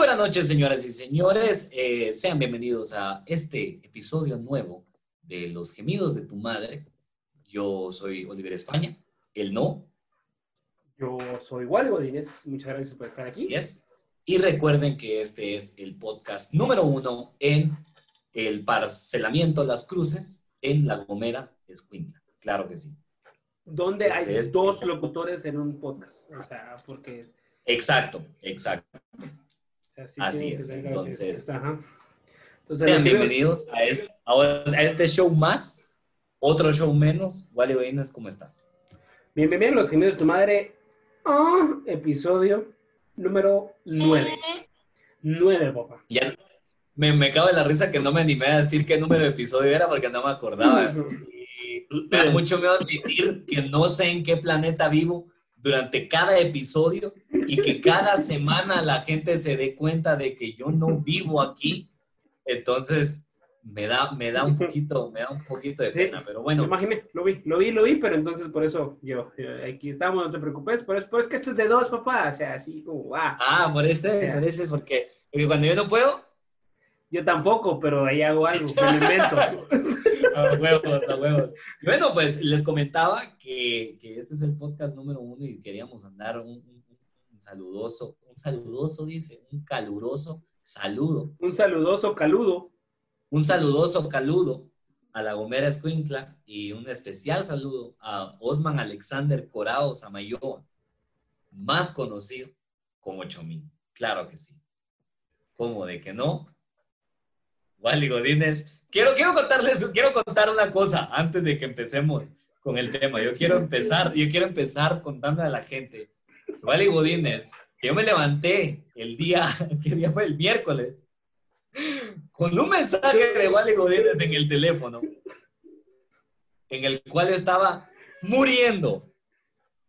buenas noches, señoras y señores. Eh, sean bienvenidos a este episodio nuevo de Los Gemidos de tu Madre. Yo soy Oliver España, el no. Yo soy Wally Godínez. Muchas gracias por estar aquí. Así es. Y recuerden que este es el podcast número uno en el parcelamiento Las Cruces en La Gomera, Escuintla. Claro que sí. Donde Este hay es- dos locutores en un podcast. O sea, porque. Exacto, exacto. Sea, sí Así que es, entonces- Ajá. Entonces, Sean bienvenidos a este, a este show más, otro show menos. Wally Godínez, ¿cómo estás? Bienvenidos a los gemidos de tu madre. Ah, episodio número 9. 9, papá. Ya me, me cago en la risa que no me animé a decir qué número de episodio era porque no me acordaba. Y me da mucho miedo admitir que no sé en qué planeta vivo durante cada episodio y que cada semana la gente se dé cuenta de que yo no vivo aquí. Entonces me da, me da un poquito, me da un poquito de pena, pero bueno, imaginé, lo vi, lo vi, lo vi, pero entonces por eso yo, yo, aquí estamos, no te preocupes, pero es, pero es que esto es de dos, papá, o sea, así como, ah, ah, por eso es, por eso es porque, porque cuando yo no puedo, yo tampoco, pero ahí hago algo, me lo invento. A huevos, a huevos. Y Bueno, pues les comentaba que, que este es el podcast número uno y queríamos andar un, un- un saludoso, un saludoso, dice, un caluroso saludo, Un saludoso caludo. un saludoso caludo a la Gomera Escuintla y un especial saludo a Osman Alexander Corao Samayoa, más conocido como Chomín. Claro que sí. ¿Cómo de que no? Wally Godínez. Quiero, quiero contarles, quiero contar una cosa antes de que empecemos con el tema. Yo quiero empezar, yo quiero empezar contando a la gente. Wally Godínez, que yo me levanté el día, ¿qué día fue? El miércoles, con un mensaje de Wally Godínez en el teléfono, en el cual estaba muriendo,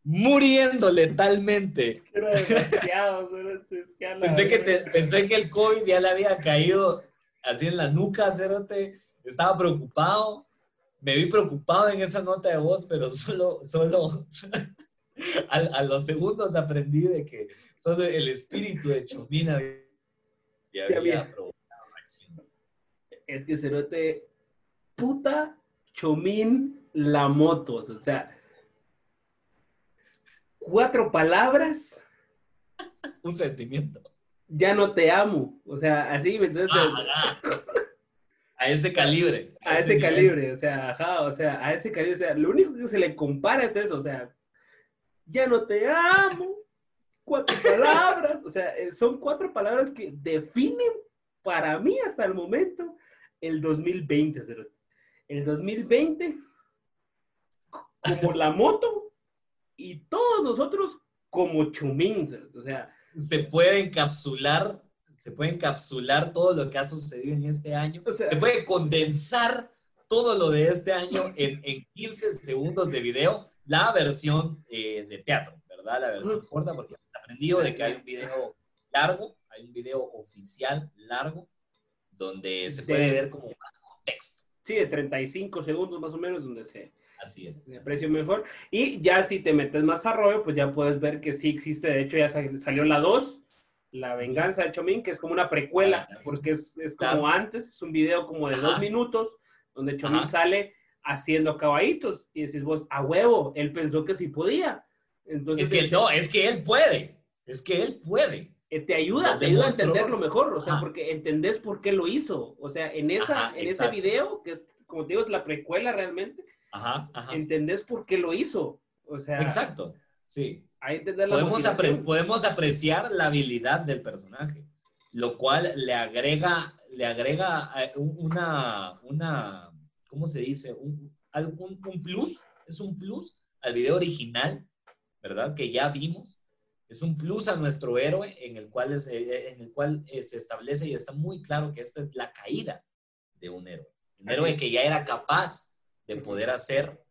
muriendo letalmente. Era desgraciado, pero es que a la Pensé que, te- pensé que el COVID ya le había caído así en la nuca, cerote. Estaba preocupado. Me vi preocupado en esa nota de voz, pero solo, solo a, a los segundos aprendí de que solo el espíritu de Chomina había había. provocado acción. Es que Cerote, puta chomín la motos, o sea, cuatro palabras, Un sentimiento. Ya no te amo, o sea, así, ¿me entiendes? Ah, ah. A ese calibre. a ese nivel. calibre, o sea, ajá, o sea, a ese calibre, o sea, lo único que se le compara es eso, o sea, ya no te amo, cuatro palabras, o sea, eh, son cuatro palabras que definen para mí hasta el momento el 2020, Cerote. El 2020 como la moto y todos nosotros como chumín, o sea, se puede encapsular, se puede encapsular todo lo que ha sucedido en este año, O sea- se puede condensar todo lo de este año en, en 15 segundos de video, la versión eh, de teatro, ¿verdad? La versión corta, porque he aprendido de que hay un video largo, hay un video oficial largo, donde se De- puede ver como más contexto. sí, de 35 segundos más o menos, donde se, Así es. de precio mejor. Y ya si te metes más a rollo, pues ya puedes ver que sí existe. De hecho, ya sa- salió la 2, La Venganza de Chomín, que es como una precuela, Ah, porque es, es claro. como antes, es un video como de Ajá. dos minutos, donde Chomín Ajá. sale haciendo caballitos. Y decís vos, a huevo, él pensó que sí podía. Entonces, Es que eh, no, es que él puede, es que él puede. eh, te ayuda, te ayuda a entenderlo mejor, o sea, Ajá. porque entendés por qué lo hizo. O sea, en, esa, en ese video, que es, como te digo, es la precuela realmente, Ajá, ajá. entendés por qué lo hizo. O sea, Exacto, sí. ahí entender la podemos, apre- podemos apreciar la habilidad del personaje, lo cual le agrega, le agrega eh, un- una, una, ¿cómo se dice? Un, algún- un plus, es un plus al video original, ¿verdad? Que ya vimos. Es un plus a nuestro héroe en el cual, es, eh, en el cual eh, se establece y está muy claro que esta es la caída de un héroe. Un héroe que ya era capaz de poder hacer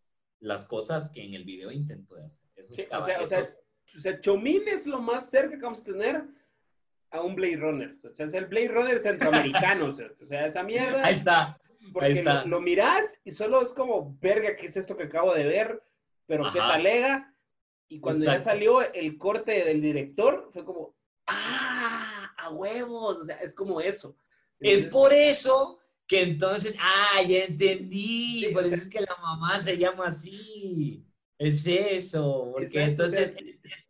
las cosas que en el video intentó de hacer. Esos Sí, o sea, o sea, esos- o sea, Chomín es lo más cerca que vamos a tener a un Blade Runner. O sea, es el Blade Runner centroamericano. o, sea, esa mierda. Ahí está. porque ahí está. Lo, lo mirás y solo es como, verga, ¿qué es esto que acabo de ver? Pero qué Ajá. talega. Y cuando ya Exacto. salió el corte del director, fue como, ¡ah! a huevos, o sea, es como eso. Es por eso que entonces, ah, ya entendí, por eso es que la mamá se llama así. Es eso, porque entonces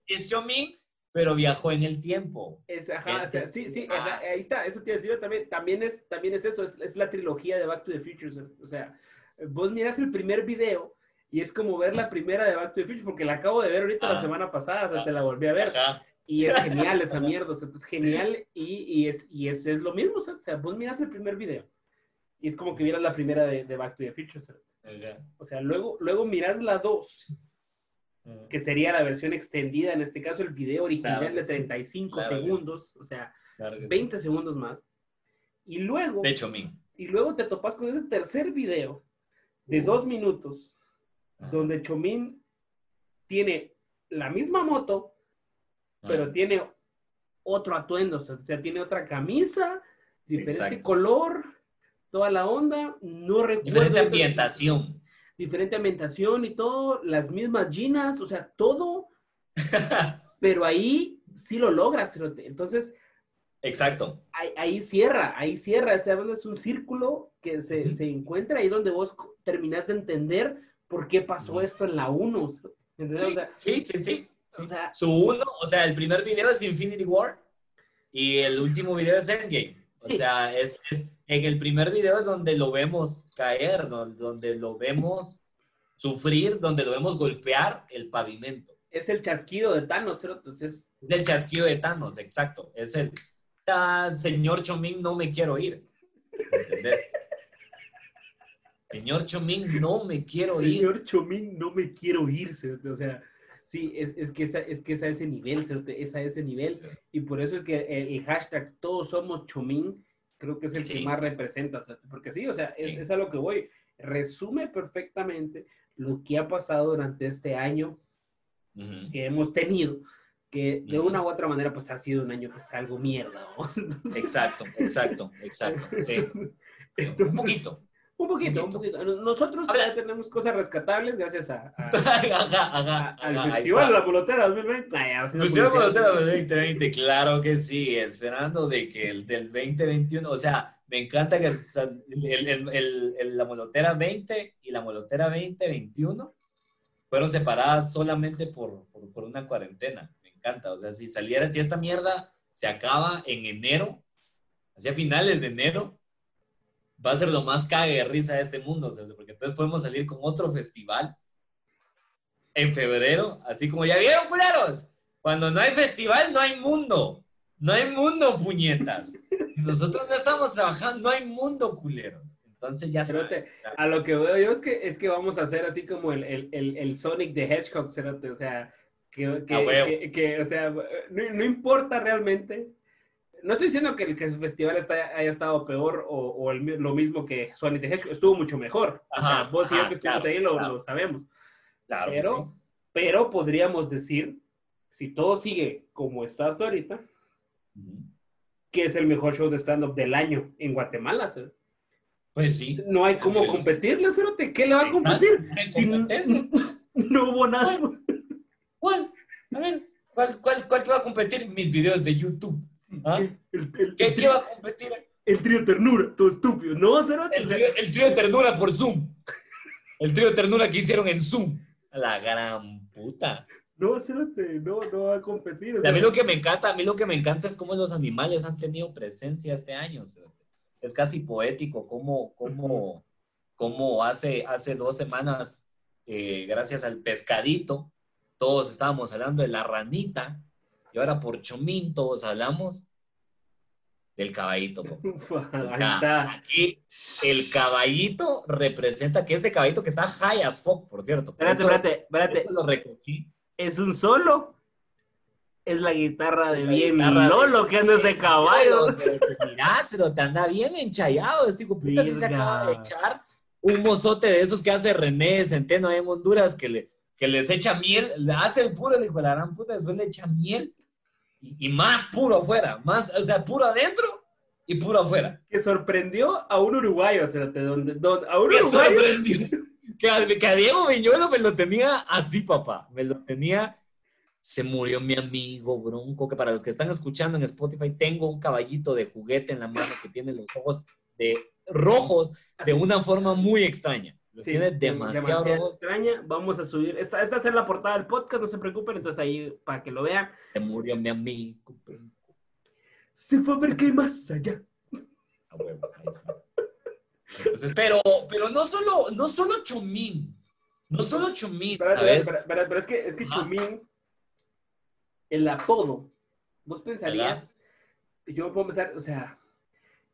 es, Xiaomi, pero viajó en el tiempo. Es, ajá, o sea, sí, sí, ahí está, eso te decía también, también es, también es eso, es, la trilogía de Back to the Future, o sea, vos miras el primer video y es como ver la primera de Back to the Future, porque la acabo de ver ahorita la ah. semana pasada, o sea, te la volví a ver. Y es genial esa mierda, o sea, es genial y, y, es, y es, es, lo mismo, o sea, vos miras el primer video y es como que miras la primera de, de Back to the Future. O sea, luego, luego miras la 2, que sería la versión extendida, en este caso el video original de 35 segundos, o sea, 20 segundos más. Y luego... De hecho, Y luego te topas con ese tercer video de dos minutos, donde Chomín tiene la misma moto, pero tiene otro atuendo, o sea, tiene otra camisa, diferente color, toda la onda, no recuerdo. Diferente ambientación. Diferente ambientación y todo, las mismas ginas, o sea, todo. pero ahí sí lo logras, entonces. Exacto. Ahí, cierra, ahí cierra, o es un círculo que se, se, encuentra ahí donde vos terminás de entender por qué pasó esto en la 1. sí, sí, sí, O sea, Su uno, o sea, el primer video es Infinity War y el último video es Endgame. O sea, es, en el primer video es donde lo vemos caer, donde, lo vemos sufrir, donde lo vemos golpear el pavimento. Es el chasquido de Thanos, Entonces es el chasquido de Thanos, exacto. Es el, señor Chomín, no me quiero ir. ¿Entendés? Señor Chomín, no me quiero ir. Señor Chomín, no me quiero ir. O sea, sí, es, que, es que es a ese nivel, es a ese nivel. Y por eso es que el, hashtag todos somos Chomín creo que es el que más representa, porque sí, o sea, es, a lo que voy. Resume perfectamente lo que ha pasado durante este año que hemos tenido, que de una u otra manera pues ha sido un año que es algo mierda. exacto, exacto, exacto. Sí. un poquito. Un poquito, un poquito. Nosotros ya tenemos cosas rescatables gracias a, al Festival de la Bolotera 2020. Festival de la Bolotera 2020, claro que sí. Esperando de que el del 2021, o sea, me encanta que el, el, la Molotera 20 y la Molotera 2021 fueron separadas solamente por, por, por una cuarentena. Me encanta. O sea, si saliera, si esta mierda se acaba en enero, hacia finales de enero, va a ser lo más cague de risa de este mundo, porque entonces podemos salir con otro festival en febrero, así como ya vieron, culeros, cuando no hay festival no hay mundo, no hay mundo, puñetas. Nosotros no estamos trabajando, no hay mundo, culeros. Entonces ya saben, A lo que veo yo es que, es que vamos a hacer así como el, el, el, Sonic de Hedgehog, o sea, que, que, que, o sea, no, no importa realmente no estoy diciendo que el, que el festival haya estado peor o, lo mismo que Sonic the Hedgehog, estuvo mucho mejor. vos y yo que estuvimos ahí lo, sabemos. pero, pero podríamos decir, si todo sigue como está hasta ahorita, que es el mejor show de stand-up del año en Guatemala. Pues sí. No hay cómo competirle, Cerote. ¿Qué le va a competir? Si no, hubo nada. ¿Cuál? A ver, ¿cuál, cuál, cuál te va a competir? Mis videos de YouTube. ¿Ah? ¿Qué, ¿Qué, va a competir? El trío ternura, todo estúpido. No, va a El trío, el trío ternura por Zoom. El trío ternura que hicieron en Zoom. La gran puta. No, Cerote, no, no va a competir. a mí lo que me encanta, a mí lo que me encanta es cómo los animales han tenido presencia este año. Es casi poético cómo, cómo, cómo hace, hace dos semanas, eh, gracias al pescadito, todos estábamos hablando de la ranita, y ahora por Chomín todos hablamos del caballito. aquí el caballito representa que este caballito que está high as fuck, por cierto. espérate, espérate, espérate. Lo recogí. Es un solo. Es la guitarra de bien Lolo que anda ese caballo. Mirá, pero te anda bien enchayado. Este puta se acaba de echar un mozote de esos que hace René Centeno en Honduras que le que les echa miel, le hace el puro, le dijo la gran puta, después le echa miel y, más puro afuera, más, o sea, puro adentro y puro afuera. Que sorprendió a un uruguayo, o sea, donde, a un uruguayo. Sorprendió? Que, a, Diego Viñuelo me lo tenía así, papá, me lo tenía se murió mi amigo Bronco, que para los que están escuchando en Spotify, tengo un caballito de juguete en la mano que tiene los ojos de rojos de una forma muy extraña. Los Sí, tiene demasiado, extraña. Vamos a subir. Esta, esta ser la portada del podcast, no se preocupen. Entonces ahí para que lo vean. Se murió mi amigo. Se fue a ver qué hay más allá. Ah, huevo, ahí está. Entonces, pero, pero no solo, no solo Chomín, no solo Chomín, Pero, ¿sabes? pero, pero- pero es que, es que. Chumín, el apodo, vos pensarías, yo puedo pensar, o sea,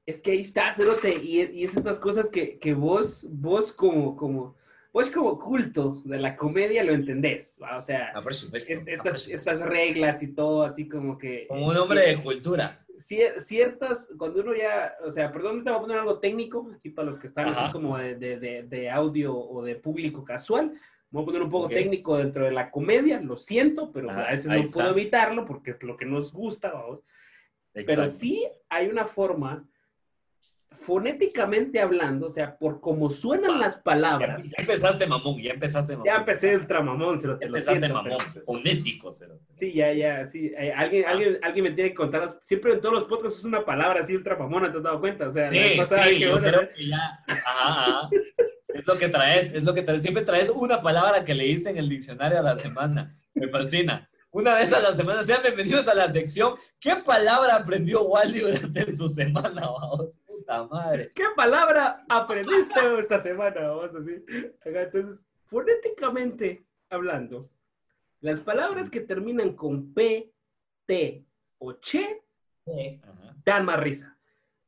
es que ahí está, Cerote, y, y es estas cosas que, que vos, vos como, como, vos como culto de la comedia lo entendés, ¿va? o sea, Ah, por supuesto, es- ah, estas, supuesto. estas reglas y todo, así como que... Como un hombre de cultura. cier- ciertas, cuando uno ya, o sea, perdón, te voy a poner algo técnico, aquí para los que están Ajá. así como de, de- de- de audio o de público casual, voy a poner un poco Ok. técnico dentro de la comedia, lo siento, pero Ajá, a veces no puedo está. evitarlo porque es lo que nos gusta, vamos. Pero sí hay una forma, fonéticamente hablando, o sea, por cómo suenan las palabras. ya empezaste mamón, ya empezaste mamón. Ya empecé ultramamón, se lo, te lo empezaste siento, mamón, pero- fonético, cero. Sí, ya, ya, sí. Eh, alguien, Ah. alguien, alguien me tiene que contar. las- Siempre en todos los podcasts es una palabra así ultra mamona, ¿te has dado cuenta? O sea, Sí, pasada sí, que yo creo que ya. Ajá, ajá. Es lo que traes, es lo que traes. Siempre traes una palabra que leíste en el diccionario a la semana. Me fascina. Una vez a la semana, sean bienvenidos a la sección. ¿Qué palabra aprendió Wally durante su semana, vamos? Puta madre. ¿Qué palabra aprendiste esta semana? Vamos a decir. Entonces, fonéticamente hablando, las palabras que terminan con P, T o Che dan más risa.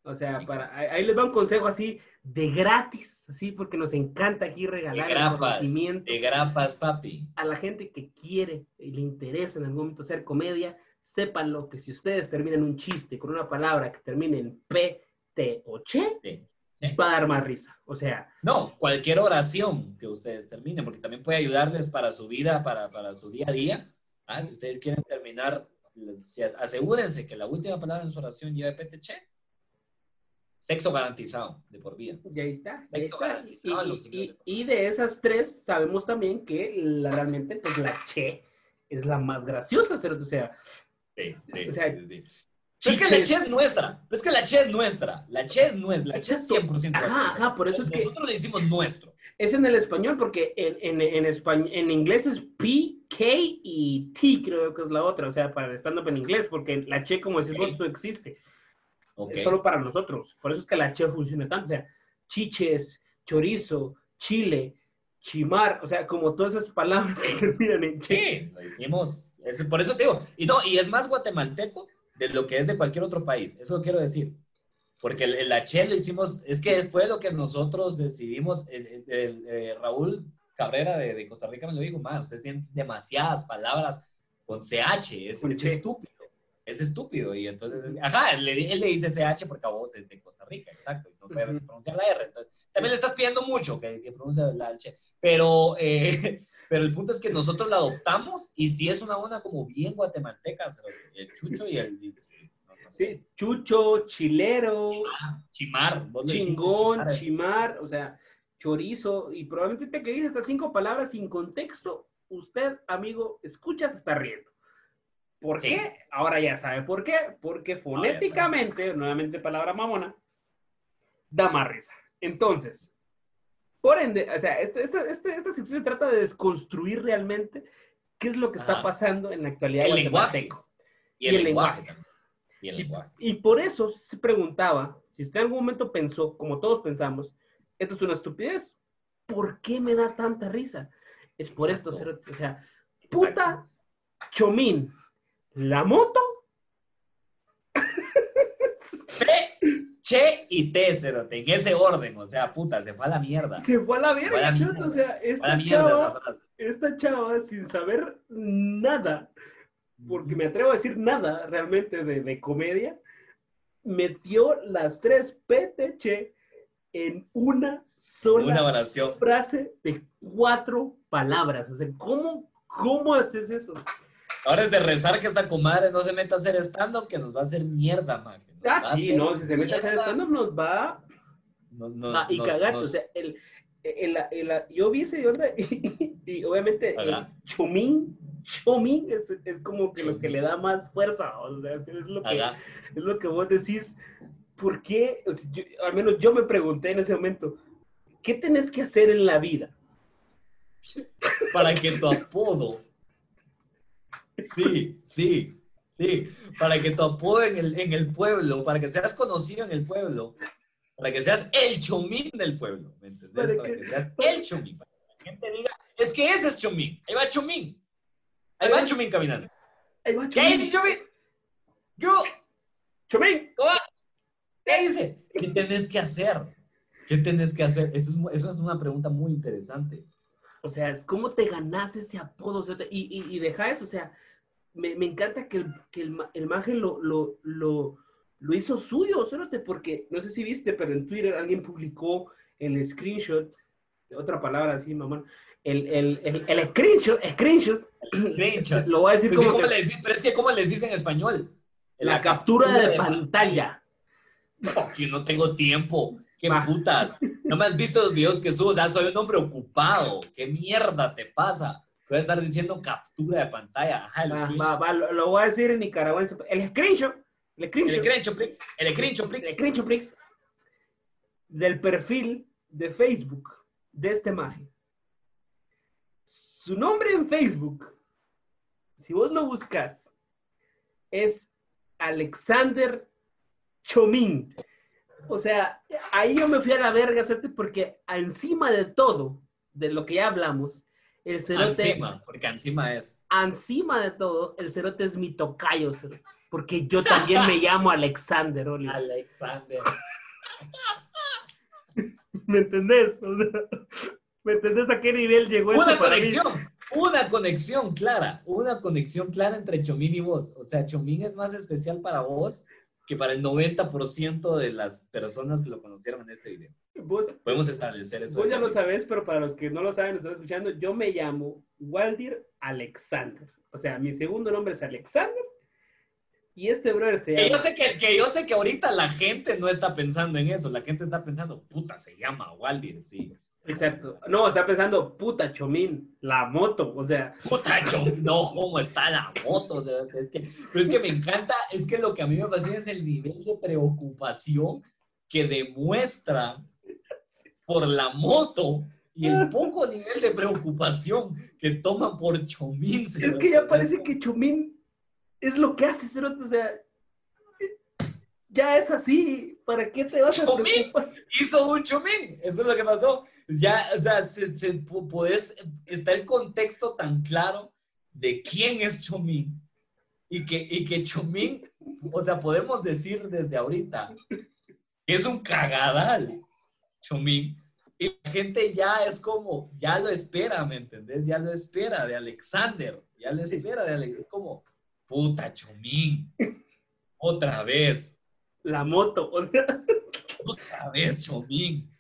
O sea, para, ahí les va un consejo así de gratis, así porque nos encanta aquí De regalar el grapas, conocimiento. de grapas, papi. a la gente que quiere y le interesa en algún momento hacer comedia, sépanlo que si ustedes terminan un chiste con una palabra que termine en P, T o Che, Sí. Sí. va a dar más risa. O sea, No, cualquier oración que ustedes terminen, porque también puede ayudarles para su vida, para, para su día a día. Ah, si ustedes quieren terminar, si asegúrense que la última palabra en su oración lleve PTC. Sexo garantizado de por vida. y ahí está. está. Y, y- y de esas tres, sabemos también que la, realmente pues, la Che es la más graciosa. ¿cierto? O sea, Sí, sí, O sea, sí. Pero es que la che es nuestra. Pero es que la che es nuestra. La che es nuestra. La che es 100%. Ajá, ajá, por eso es que- Nosotros le decimos nuestro. es en el español, porque en, en, en, español, en inglés es P, K y T, creo que es la otra. O sea, para el stand-up en inglés, porque la Che, como decís vos, Ok. no existe. Ok. es solo para nosotros. Por eso es que la che funciona tanto. O sea, chiches, chorizo, chile, chimar, o sea, como todas esas palabras que terminan en che. Sí, lo hicimos. Es- por eso te digo. Y no, y es más guatemalteco de lo que es de cualquier otro país. Eso quiero decir. Porque el, el H lo hicimos, es que fue lo que nosotros decidimos. El, el- eh, Raúl Cabrera de, de Costa Rica me lo dijo, man, ustedes tienen demasiadas palabras con CH, es, Con es estúpido. Es estúpido. Y entonces, ajá, él, le- él le dice CH porque a vos es de Costa Rica, exacto. Y no puede pronunciar la R. Entonces, también le estás pidiendo mucho que, que pronuncie la H. Pero, eh, pero el punto es que nosotros la adoptamos y si es una onda como bien guatemalteca, el chucho y el... y- no, no sé. Sí, chucho, chilero, Chimar. chingón, chimar, o sea, chorizo, y probablemente te que dice estas cinco palabras sin contexto, usted, amigo, escucha, se está riendo. ¿Por Sí. qué? Ahora ya sabe por qué. Porque fonéticamente, nuevamente palabra mamona, da más risa. Entonces, por ende, o sea, este- esta, esta, esta sección se trata de desconstruir realmente qué es lo que está pasando en la actualidad El lenguaje. Y el, lenguaje. Y el lenguaje. Y por eso se preguntaba, si usted en algún momento pensó, como todos pensamos, esto es una estupidez, ¿por qué me da tanta risa? Es por Exacto. esto, o sea, puta chomín, la moto, P, Che y T, cerote, en ese orden. O sea, puta, se fue a la mierda. Se fue a la verga, la cerote, o sea, esta chava, esta chava, sin saber nada, porque me atrevo a decir nada realmente de, de comedia, metió las tres PTC en una sola Una oración. frase de cuatro palabras. O sea, ¿cómo, cómo haces eso? Ahora es de rezar que esta comadre no se meta a hacer stand-up, que nos va a hacer mierda, man. Va Ah, a sí, no, si se mete a hacer stand-up nos va Nos- nos- a, y nos- cagar. nos- O sea, el, el- el- yo vi ese onda y, y obviamente el Ajá. chumín, Chomín es, es como que lo que le da más fuerza, o sea, es lo que, es lo que vos decís. ¿Por qué? O sea, yo- al menos yo me pregunté en ese momento, ¿qué tenés que hacer en la vida? Para que tu apodo. Sí, sí, sí. Para que tu apodo en el, en el pueblo, para que seas conocido en el pueblo, para que seas el chomín del pueblo, ¿me entendés? Para Para, que- que, seas el chomín. Para que la gente diga, es que ese es chomín. Ahí va chomín. Ahí va chomín caminando. Ahí va, ¿Qué Chomín. dice chomín? Yo, Chomín. ¿cómo va? ¿Qué dice? ¿Qué tenés que hacer? ¿Qué tenés que hacer? Eso es, eso es una pregunta muy interesante. O sea, es cómo te ganas ese apodo. o sea, te- y, y, y deja eso, o sea, me, me encanta que el, que el, el maje lo, lo, lo, lo hizo suyo, cerote, porque no sé si viste, pero en Twitter alguien publicó el screenshot, otra palabra así, mamá, el, el, el, el screenshot, screenshot, Screenshot. lo voy a decir Pero es, que como ¿cómo que- le decís? Pero es que, ¿cómo les dice en español? la captura de pantalla. Que no tengo tiempo. ¿Qué putas? No me has visto los videos que subo. O sea, soy un hombre ocupado. ¿Qué mierda te pasa? Voy a estar diciendo captura de pantalla. Ajá, el Va, screenshot. va, va, lo, lo voy a decir en nicaragüense. El screenshot, el El screenshot. screenshot, please. El screenshot, el please. screenshot, please, del perfil de Facebook de este maje. Su nombre en Facebook, si vos lo buscas, es Alexander Chomín. O sea, ahí yo me fui a la verga, ¿cierto? Porque encima de todo, de lo que ya hablamos, el cerote, Encima, porque encima es. encima de todo, el cerote es mi tocayo, cerote. Porque yo también me llamo Alexander, Oli. Alexander. ¿Me entendés? O sea, ¿Me entendés a qué nivel llegó Una eso para mí? conexión. Una conexión clara. Una conexión clara entre Chomín y vos. O sea, Chomín es más especial para vos que para el 90% de las personas que lo conocieron en este video. Vos, Podemos establecer eso. vos ya lo sabés, pero para los que no lo saben, lo están escuchando, yo me llamo Waldir Alexander. O sea, mi segundo nombre es Alexander. Y este brother se Que yo, llama... sé que, que yo sé que ahorita la gente no está pensando en eso, la gente está pensando, puta, se llama Waldir, sí. Exacto. No, está pensando, puta Chomín, la moto. O sea, Puta, yo, no, cómo está la moto. es que- pero es que me encanta, es que lo que a mí me fascina es el nivel de preocupación que demuestra por la moto y el poco nivel de preocupación que toman por Chomín. es que ya parece que Chomín es lo que hace, cerote. O sea, ya es así. ¿Para qué te vas a Chomín. preocupar? hizo un chomín. Eso es lo que pasó. Ya, o sea, se, se- podés- está el contexto tan claro de quién es Chomín y que, y que Chomín, o sea, podemos decir desde ahorita, es un cagadal, Chomín. Y la gente ya es como, ya lo espera, ¿me entendés? Ya lo espera de Alexander, ya lo espera de Alexander. Es como, puta, Chomín, otra vez. La moto. O sea, Otra vez, Chomín.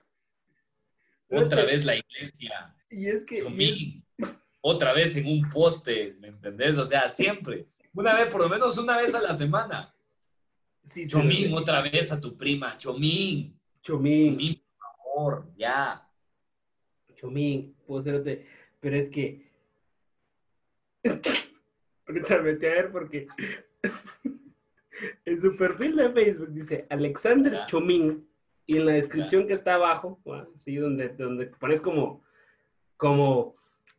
Otra vez la iglesia. y es que... es- Chomín. Otra vez en un poste, ¿me entendés? O sea, siempre. Una vez, por lo menos una vez a la semana. sí, Chomín, otra vez a tu prima. Chomín. Chomín. Chomín, por favor, ya. Chomín, puedo cerote, pero es que. Ahorita me metí a ver porque. en su perfil de Facebook dice Alexander Ya. Chomín y en la descripción que está abajo, bueno, sí, donde, donde pones como. como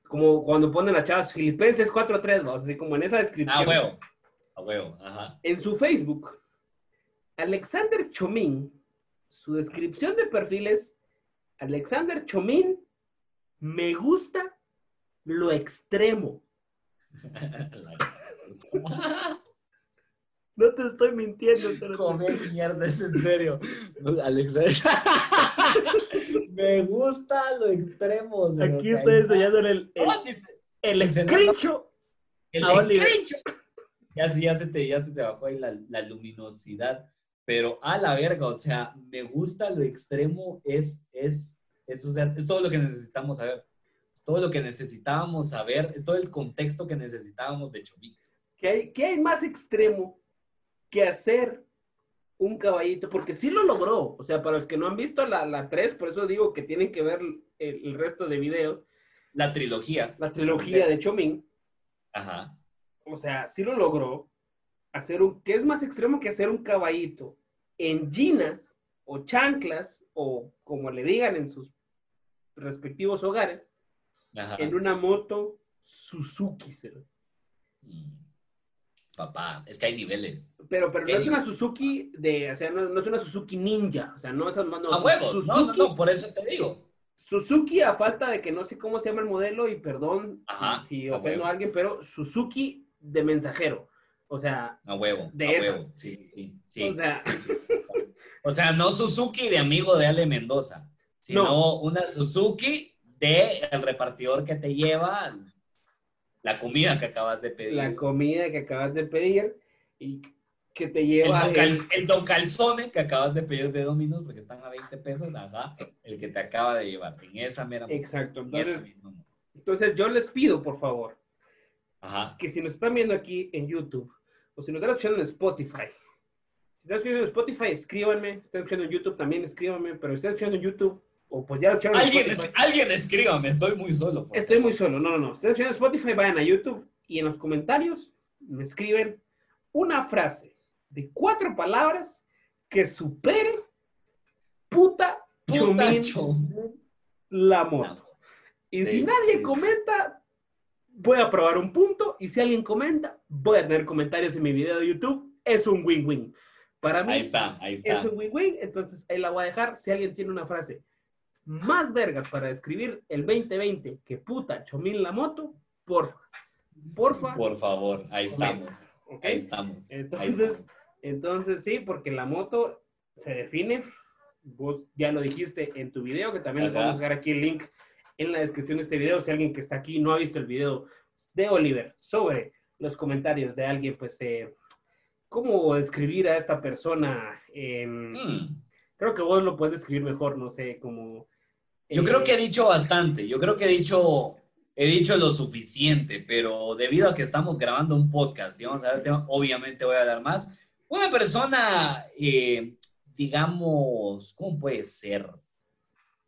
como cuando ponen las chavas Filipenses 4.3, ¿no? así como en esa descripción. A huevo. A huevo, ajá. En su Facebook, Alexander Chomín, su descripción de perfil es Alexander Chomín, me gusta lo extremo. No te estoy mintiendo. pero- Come mierda, es en serio. Alexander. Me gusta lo extremo. Aquí estoy cae. enseñándole el, el, Oh, sí, sí. el screenshot. El a Oliver. screenshot. Ya, sí, ya, se te, ya se te bajó ahí la, la luminosidad. Pero a la verga, o sea, me gusta lo extremo, es, es, es, o sea, es todo lo que necesitamos saber. Es todo lo que necesitábamos saber, es todo el contexto que necesitábamos de Chomín. ¿Qué hay, qué hay más extremo que hacer un caballito? Porque sí lo logró. O sea, para los que no han visto la, la 3, por eso digo que tienen que ver el, el resto de videos. La trilogía. la trilogía de Chomín, Ajá. O sea, sí lo logró hacer un, que es más extremo que hacer un caballito en ginas o chanclas o como le digan en sus respectivos hogares, Ajá. en una moto Suzuki. ¿sí? Mm. Papá, es que hay niveles. Pero, pero Sí. no es una Suzuki de, o sea, no, no es una Suzuki Ninja, o sea, no es no, a huevos. No, Suzuki, no, por eso te digo. Suzuki a falta de que no sé cómo se llama el modelo y perdón Ajá, si, si a ofendo huevo. a alguien, pero Suzuki de mensajero. O sea, A huevo. De a esas. huevo. Sí, sí, sí. sí, o sea, sí, sí. O sea, no Suzuki de amigo de Ale Mendoza, sino No. una Suzuki de el repartidor que te lleva la comida que acabas de pedir. la comida que acabas de pedir y que te el, lleva don el- Cal- el Don Calzone que acabas de pedir de Domino's porque están a 20 pesos, ajá, el que te acaba de llevar en esa mera Exacto. en esa Entonces, misma moto. entonces yo les pido, por favor, Ajá. que si nos están viendo aquí en YouTube o si nos están escuchando en Spotify, si están escuchando en Spotify, escríbanme. Si están escuchando en YouTube, también escríbanme. Pero si están escuchando en YouTube o pues ya lo escucharon en Alguien, es- alguien escríbame, estoy muy solo. Estoy muy solo. No, no, no. Si están escuchando en Spotify, vayan a YouTube y en los comentarios me escriben una frase de cuatro palabras que supere puta, Puta chomín la moto. Y si nadie sí. comenta, voy a probar un punto. Y si alguien comenta, voy a tener comentarios en mi video de YouTube. Es un win-win. Para mí Ahí está, ahí está. es un win-win. Entonces ahí la voy a dejar. Si alguien tiene una frase más vergas para describir el 2020 que puta chomín la moto, porfa. Porfa. Por favor, ahí estamos. Ahí estamos. ahí Entonces, estamos. entonces sí, porque la moto se define, vos ya lo dijiste en tu video, que también les vamos a dejar aquí el link en la descripción de este video, si alguien que está aquí no ha visto el video de Oliver sobre los comentarios de alguien, pues, eh, cómo describir a esta persona, Mm. creo que vos lo puedes describir mejor, no sé, como... Yo creo que he dicho bastante, yo creo que he dicho, he dicho lo suficiente, pero debido a que estamos grabando un podcast tema, obviamente voy a dar más. Una persona, eh, digamos, ¿cómo puede ser?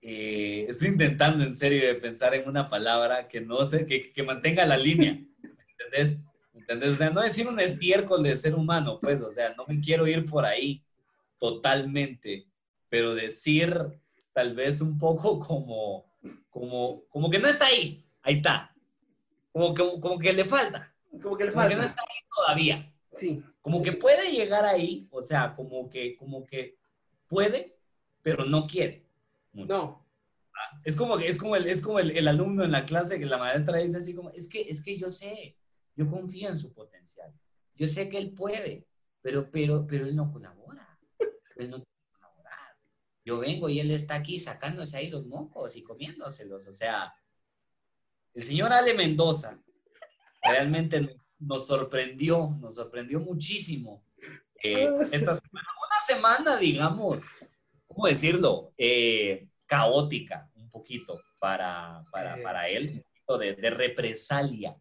Eh, estoy intentando en serio de pensar en una palabra que no sé, que, que mantenga la línea, ¿entendés? ¿Entendés? O sea, no decir un estiércol de ser humano, pues, o sea, no me quiero ir por ahí totalmente, pero decir tal vez un poco como, como, como que no está ahí, ahí está, como que, como que le falta, Como que le como que falta. no está ahí todavía, Sí, como que puede llegar ahí, o sea, como que, como que puede, pero no quiere. mucho. no, Es como, que- es como, el, es como el, el alumno en la clase que la maestra dice así como, es que, es que yo sé, yo confío en su potencial, yo sé que él puede, pero, pero, pero él no colabora, él no. Yo vengo y él está aquí sacándose ahí los mocos y comiéndoselos, o sea, el señor Ale Mendoza realmente nos- nos sorprendió, nos sorprendió muchísimo eh, esta semana, una semana, digamos, ¿cómo decirlo? Eh, caótica un poquito para, para, para él, un poquito de, de represalia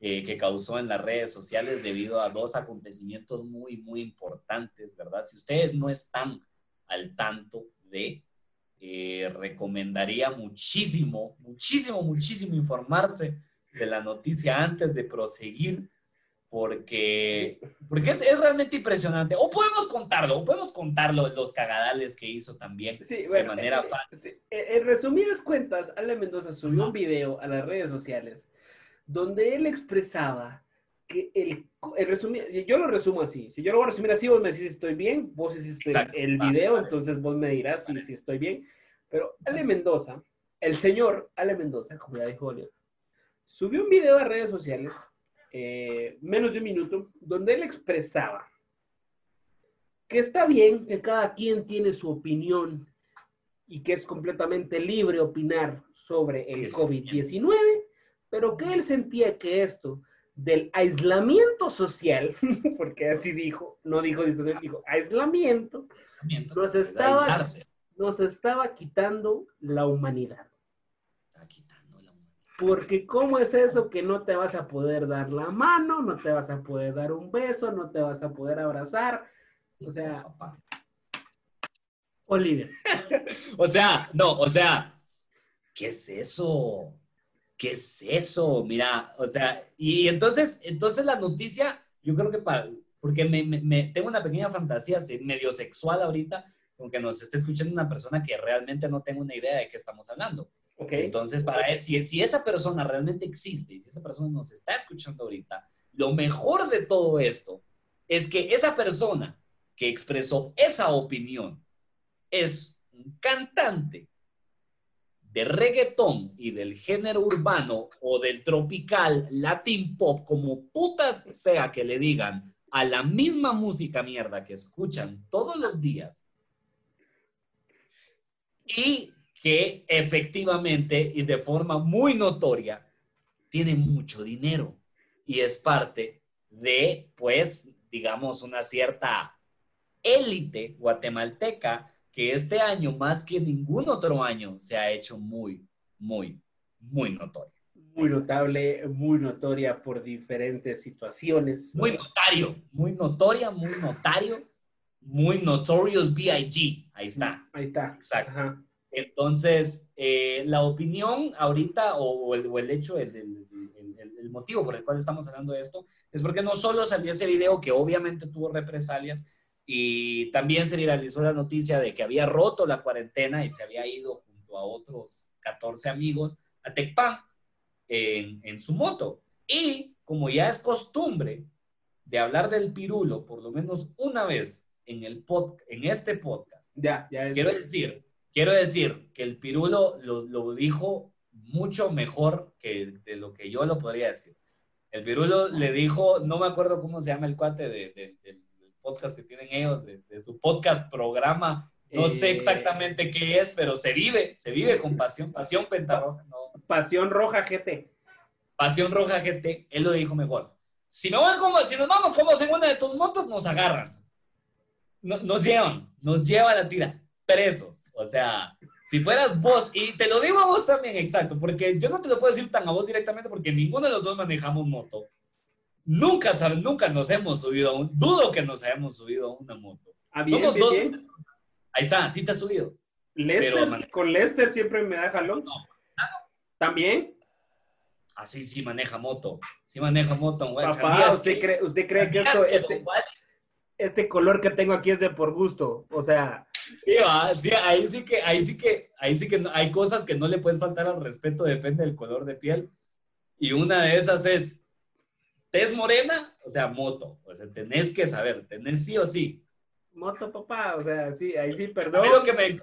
eh, que causó en las redes sociales debido a dos acontecimientos muy, muy importantes, ¿verdad? Si ustedes no están al tanto de, eh, recomendaría muchísimo, muchísimo, muchísimo informarse de la noticia antes de proseguir, porque, porque es, es realmente impresionante. O podemos contarlo, o podemos contarlo los cagadales que hizo también. Sí, bueno, manera eh, fácil. sí, eh, En resumidas cuentas, Ale Mendoza subió un video a las redes sociales donde él expresaba que el, el yo lo resumo así, si yo lo voy a resumir así, vos me decís si estoy bien, vos hiciste Exacto, el video, entonces vos me dirás si, si estoy bien, pero Ale Mendoza, el señor Ale Mendoza, como ya dijo Oliver, subió un video a redes sociales, eh, menos de un minuto, donde él expresaba que está bien que cada quien tiene su opinión y que es completamente libre opinar sobre el Es COVID-19, pero que él sentía que esto del aislamiento social, porque así dijo, no dijo distanciamiento, dijo aislamiento, Nos estaba- nos estaba quitando la humanidad. Está quitando la humanidad. Porque ¿cómo es eso que no te vas a poder dar la mano, no te vas a poder dar un beso, no te vas a poder abrazar? O sea. Oliver, O sea, no, o sea, ¿qué es eso? ¿Qué es eso? Mira, o sea, y entonces, entonces la noticia, yo creo que para, porque me, me, tengo una pequeña fantasía medio sexual ahorita, con que nos esté escuchando una persona que realmente no tengo una idea de qué estamos hablando. Okay. Entonces, para él, si, si esa persona realmente existe y si esa persona nos está escuchando ahorita, lo mejor de todo esto es que esa persona que expresó esa opinión es un cantante de reggaetón y del género urbano o del tropical latin pop, como putas sea que le digan a la misma música mierda que escuchan todos los días, y que efectivamente y de forma muy notoria tiene mucho dinero. Y es parte de, pues, digamos, una cierta élite guatemalteca que este año, más que ningún otro año, se ha hecho muy, muy, muy notoria. Muy notable, muy notoria por diferentes situaciones. Muy notario, muy notoria, muy notario, muy notorious B.I.G. Ahí está. Ahí está. Exacto. Entonces, eh, la opinión ahorita o, el, hecho, el, el, motivo por el cual estamos hablando de esto, es porque no solo salió ese video que obviamente tuvo represalias, y también se viralizó la noticia de que había roto la cuarentena y se había ido junto a otros 14 amigos a Tecpan en, en su moto. Y como ya es costumbre de hablar del pirulo por lo menos una vez en, el pod, en este podcast, ya, ya quiero decir, quiero decir que el pirulo lo, lo, dijo mucho mejor que de lo que yo lo podría decir. El pirulo le dijo, no me acuerdo cómo se llama el cuate de, de, del podcast que tienen ellos, de, su podcast programa. No sé eh, exactamente qué es, pero se vive, se vive con pasión, pasión pentarroja. No. Pasión roja GT. Pasión roja GT, él lo dijo mejor. Si, me voy como, si nos vamos como en una de tus motos, nos agarran. nos llevan, nos lleva la tira, presos. O sea, si fueras vos, y te lo digo a vos también, exacto, porque yo no te lo puedo decir tan a vos directamente porque ninguno de los dos manejamos moto. Nunca, nunca nos hemos subido a un, dudo que nos hayamos subido a una moto. Ah, Somos dos. Ahí está, sí te has subido. Lester, con Lester siempre me da jalón. No, ¿También? Así sí maneja moto. Sí maneja moto. Papá, ¿usted, cree, ¿usted cree que esto, este, este color que tengo aquí es de por gusto? O sea... Sí, sí, ahí sí que, ahí sí que, ahí sí que hay cosas que no le puedes faltar al respeto, depende del color de piel. Y una de esas es, tez morena, o sea, moto. O sea, tenés que saber, tenés sí o sí. Moto, papá, o sea, sí, ahí sí, perdón. A mí lo que me,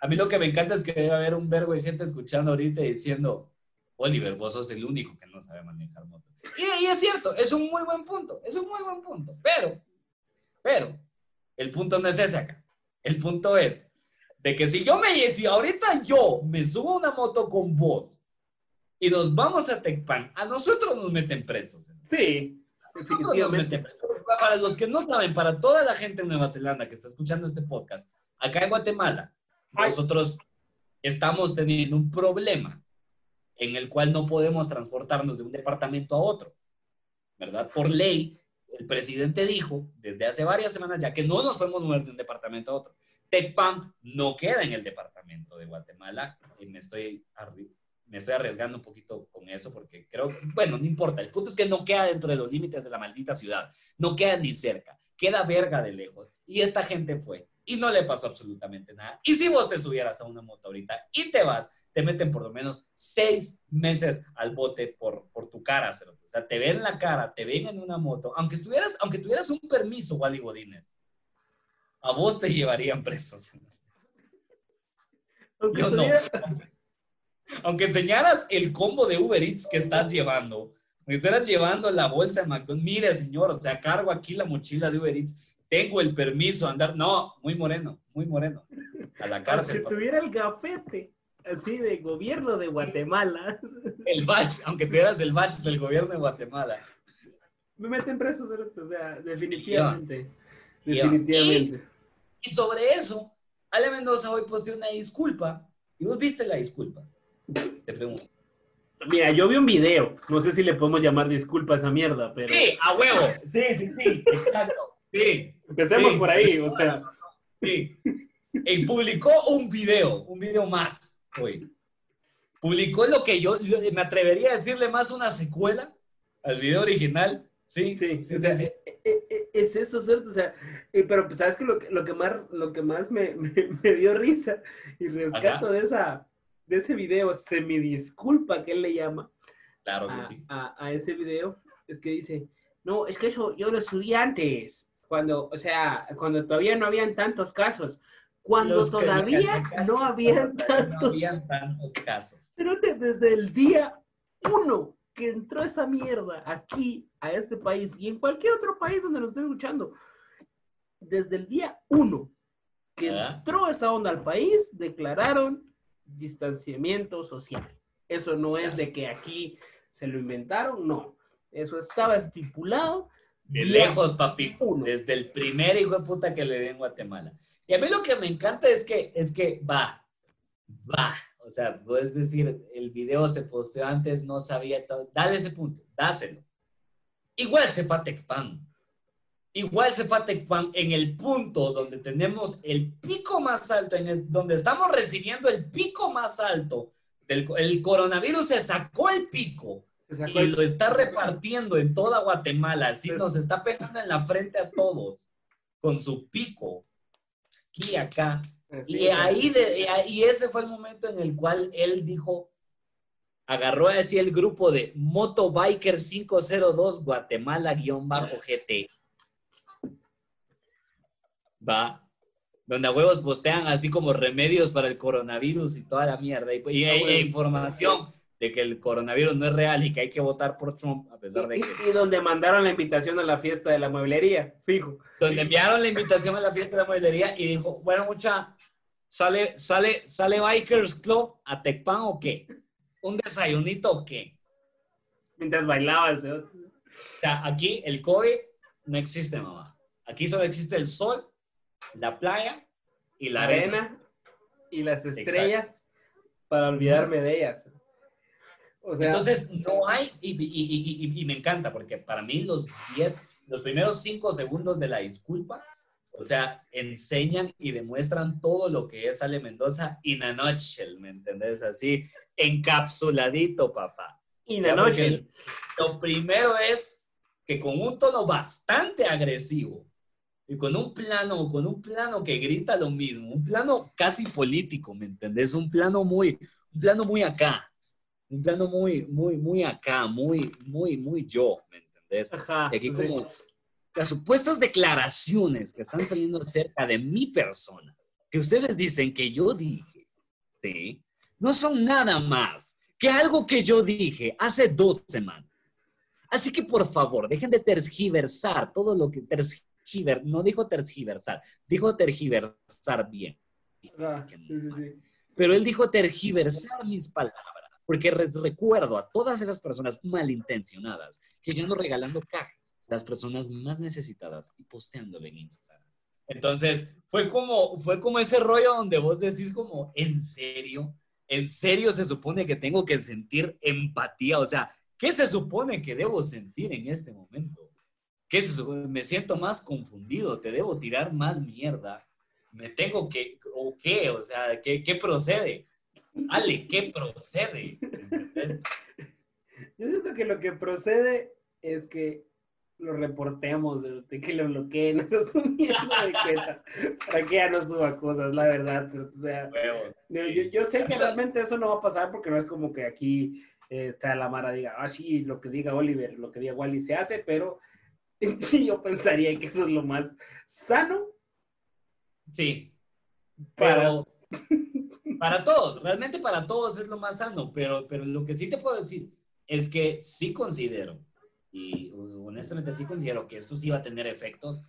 a mí lo que me encanta es que debe haber un verbo de gente escuchando ahorita diciendo, Oliver, vos sos el único que no sabe manejar moto. Y, y, es cierto, es un muy buen punto, es un muy buen punto. Pero, pero, el punto no es ese acá. El punto es de que si yo me, si ahorita yo me subo a una moto con vos y nos vamos a Tecpan, a nosotros nos meten presos. Sí, Para los que no saben, para toda la gente en Nueva Zelanda que está escuchando este podcast, acá en Guatemala, nosotros estamos teniendo un problema en el cual no podemos transportarnos de un departamento a otro, ¿verdad? Por ley, el presidente dijo desde hace varias semanas ya que no nos podemos mover de un departamento a otro. Tecpan no queda en el departamento de Guatemala, y me estoy me estoy arriesgando un poquito con eso porque creo, bueno, no importa. El punto es que no queda dentro de los límites de la maldita ciudad. No queda ni cerca. Queda verga de lejos. Y esta gente fue. Y no le pasó absolutamente nada. Y si vos te subieras a una moto ahorita y te vas, te meten por lo menos seis meses al bote por, por tu cara. O sea, te ven la cara, te ven en una moto. Aunque, estuvieras, aunque tuvieras un permiso, Wally Godínez, a vos te llevarían presos. Yo no aunque enseñaras el combo de Uber Eats que estás llevando, me estás llevando la bolsa de McDonald's, mire señor, o sea, cargo aquí la mochila de Uber Eats, tengo el permiso de andar, no, muy moreno, muy moreno, a la cárcel. Aunque tuviera el gafete, así de gobierno de Guatemala. El badge, aunque tuvieras el badge del gobierno de Guatemala. Me meten preso, o sea, definitivamente. Definitivamente. Y, y, sobre eso, Ale Mendoza hoy posteó una disculpa, y vos viste la disculpa. Te pregunto. Mira, yo vi un video, no sé si le podemos llamar disculpa a esa mierda, pero... Sí, a huevo. Sí, sí, sí, exacto. Sí. Empecemos por ahí, o sea. Sí. Y publicó un video, un video más hoy. publicó lo que yo me atrevería a decirle más una secuela al video original. Sí, sí, sí, sí, e, e, e, Es eso, ¿cierto? O sea, pero pues, sabes que lo, lo que más, lo que más me, me, dio risa y rescato de, esa, de ese video, se me disculpa que él le llama. Claro que sí. A, a, ese video, es que dice, no, es que eso yo lo subí antes, cuando, o sea, cuando todavía no habían tantos casos cuando todavía no habían tantos, casos. Pero desde el día uno que entró esa mierda aquí, a este país, y en cualquier otro país donde nos estén escuchando, desde el día uno que ah. entró esa onda al país, declararon distanciamiento social. Eso no es de que aquí se lo inventaron, no. Eso estaba estipulado. De lejos, papi. Desde el primer hijo de puta que le den Guatemala. Y a mí lo que me encanta es que, es que va, va. O sea, puedes decir, el video se posteó antes, no sabía todo. Dale ese punto, dáselo. Igual se fue a Tecpan. Igual se fue a Tecpan en el punto donde tenemos el pico más alto, en donde estamos recibiendo el pico más alto. Del, el coronavirus se sacó el pico y lo está repartiendo en toda Guatemala. Así nos está pegando en la frente a todos con su pico aquí, acá. y ahí, y ese fue el momento en el cual él dijo, agarró así el grupo de Motobiker 502 Guatemala-GT. Va. Donde a huevos postean así como remedios para el coronavirus y toda la mierda. Y, hay información de que el coronavirus no es real y que hay que votar por Trump, a pesar de que... Y, donde mandaron la invitación a la fiesta de la mueblería, fijo. Donde enviaron la invitación a la fiesta de la mueblería y dijo, bueno, mucha, ¿sale, sale, sale Bikers Club a Tecpan o qué? ¿Un desayunito o qué? Mientras bailaba O sea, aquí el COVID no existe, mamá. Aquí solo existe el sol, la playa y la, arena. Y las estrellas para olvidarme de ellas. Entonces, no hay, y, me encanta, porque para mí los 10, los primeros 5 segundos de la disculpa, o sea, enseñan y demuestran todo lo que es Ale Mendoza in a nutshell, ¿me entendés? Así, encapsuladito, papá. In a nutshell. Lo primero es que con un tono bastante agresivo y con un plano, con un plano que grita lo mismo, un plano casi político, ¿me entendés? Un plano muy, un plano muy acá un plano muy, muy, muy acá, muy, muy, muy yo, ¿me entendés? Ajá, y aquí como las supuestas declaraciones que están saliendo acerca de mi persona, que ustedes dicen que yo dije, ¿sí? No son nada más que algo que yo dije hace dos semanas. Así que por favor, dejen de tergiversar todo lo que no dijo tergiversar, dijo tergiversar bien. Ah, Pero él dijo tergiversar mis palabras porque recuerdo a todas esas personas malintencionadas que yo ando regalando cajas a las personas más necesitadas y posteándole en Instagram. Entonces, fue como, fue como ese rollo donde vos decís como, ¿en serio? ¿En serio se supone que tengo que sentir empatía? O sea, ¿qué se supone que debo sentir en este momento? ¿Qué se Me siento más confundido, te debo tirar más mierda. Me tengo que, ¿o qué? O sea, ¿qué, qué procede? Ale, ¿qué procede? Yo siento que lo que procede es que lo reportemos, que lo bloqueen, eso de cuenta, para que ya no suba cosas, la verdad. O sea, yo, sé que realmente eso no va a pasar porque no es como que aquí eh, está la Mara diga, ah, sí, lo que diga Oliver, lo que diga Wally se hace, pero yo pensaría que eso es lo más sano. Sí, pero para todos, realmente para todos es lo más sano, pero, pero lo que sí te puedo decir es que sí considero, y honestamente sí considero que esto sí va a tener efectos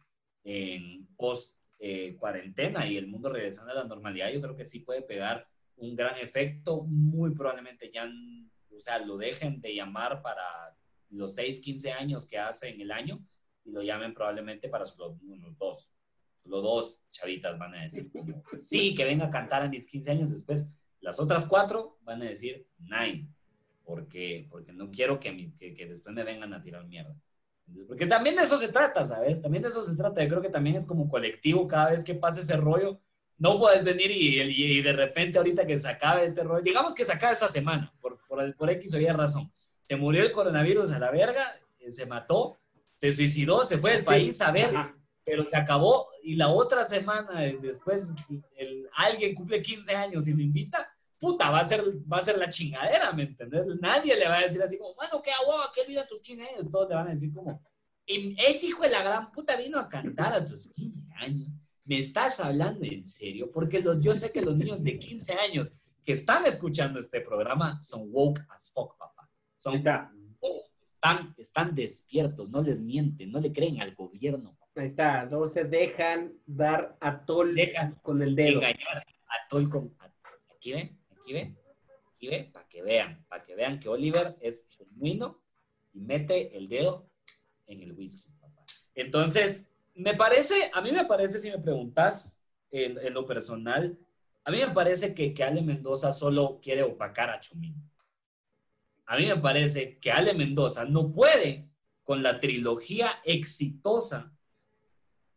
en post eh, cuarentena y el mundo regresando a la normalidad, yo creo que sí puede pegar un gran efecto, muy probablemente ya, o sea, lo dejen de llamar para los 6, 15 años que hace en el año y lo llamen probablemente para unos dos, los dos chavitas van a decir, sí, que venga a cantar a mis 15 años después. Las otras cuatro van a decir, nine, porque, porque no quiero que, que, después me vengan a tirar mierda. porque también de eso se trata, ¿sabes? También de eso se trata. Yo creo que también es como colectivo cada vez que pase ese rollo, no puedes venir y, y, de repente ahorita que se acabe este rollo, digamos que se acaba esta semana, por, por, por X o Y razón, se murió el coronavirus a la verga, eh, se mató, se suicidó, se fue del país a ver, pero se acabó y la otra semana eh, después el, alguien cumple 15 años y lo invita, puta, va a ser, va a ser la chingadera, ¿me entiendes? Nadie le va a decir así como, bueno, qué agua, qué vida tus 15 años, todos le van a decir como, ese hijo de la gran puta vino a cantar a tus 15 años ¿me estás hablando en serio? Porque los, yo sé que los niños de 15 años que están escuchando este programa son woke as fuck, papá. Son, está. Están, están despiertos, no les mienten, no le creen al gobierno. Ahí está, no se dejan dar a tol dejan con el dedo. A tol con... Aquí ven, aquí ven, aquí ven, para que vean, para que vean que Oliver es genuino y mete el dedo en el whisky, papá. Entonces, me parece, a mí me parece, si me preguntas en, lo personal, a mí me parece que, que, Ale Mendoza solo quiere opacar a Chumín. A mí me parece que Ale Mendoza no puede con la trilogía exitosa,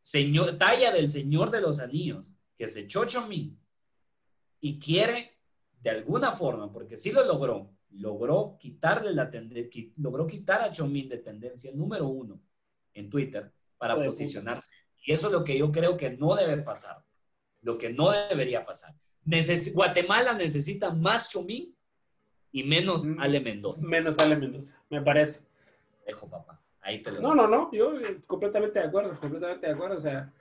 señor, talla del Señor de los Anillos, que se echó Chumín y quiere de alguna forma, porque sí lo logró, logró quitarle la tendencia, logró quitar a Chomín de tendencia número uno en Twitter para posicionarse. Y eso es lo que yo creo que no debe pasar, lo que no debería pasar. Guatemala necesita más Chomín y menos mm, Ale Mendoza. Menos Ale Mendoza, me parece. Dejo, papá. Ahí te lo No, no, no, yo eh, completamente de acuerdo, completamente de acuerdo. O sea,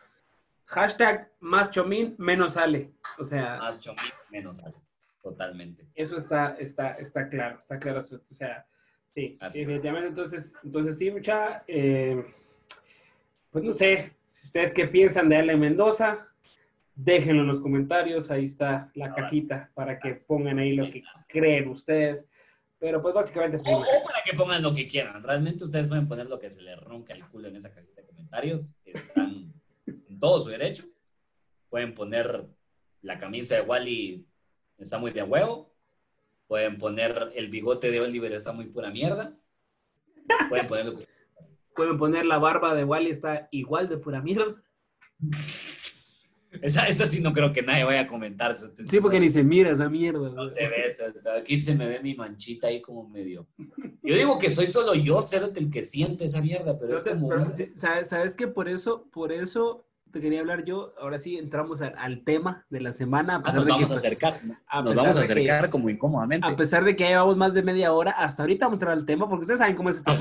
hashtag más Chomín, menos Ale. O sea. Más Chomín, menos Ale. Totalmente. Eso está, está, está claro, está claro. O sea, sí, definitivamente. Entonces, entonces sí, mucha. Eh, pues no sé, si ustedes qué piensan de Ale Mendoza, déjenlo en los comentarios, ahí está la cajita para que pongan ahí lo que creen ustedes. Pero pues básicamente... O, o, para que pongan lo que quieran. Realmente ustedes pueden poner lo que se les ronca el culo en esa cajita de comentarios. Están en todo su derecho. Pueden poner la camisa de Wally está muy de huevo. Pueden poner el bigote de Oliver está muy pura mierda. Pueden poner lo que Pueden poner la barba de Wally, está igual de pura mierda. Esa, esa sí no creo que nadie vaya a comentar. Sí, porque ni se mira esa mierda. No se ve, aquí se me ve mi manchita ahí como medio. Yo digo que soy solo yo, ser el que siente esa mierda, pero es como... ¿sabes, ¿Sabes que por eso, por eso te quería hablar yo. Ahora sí entramos al, tema de la semana. A ah, nos vamos a pues, acercar. nos vamos a acercar como incómodamente. A pesar de que ya llevamos más de media hora, hasta ahorita vamos a entrar al tema porque ustedes saben cómo es esta.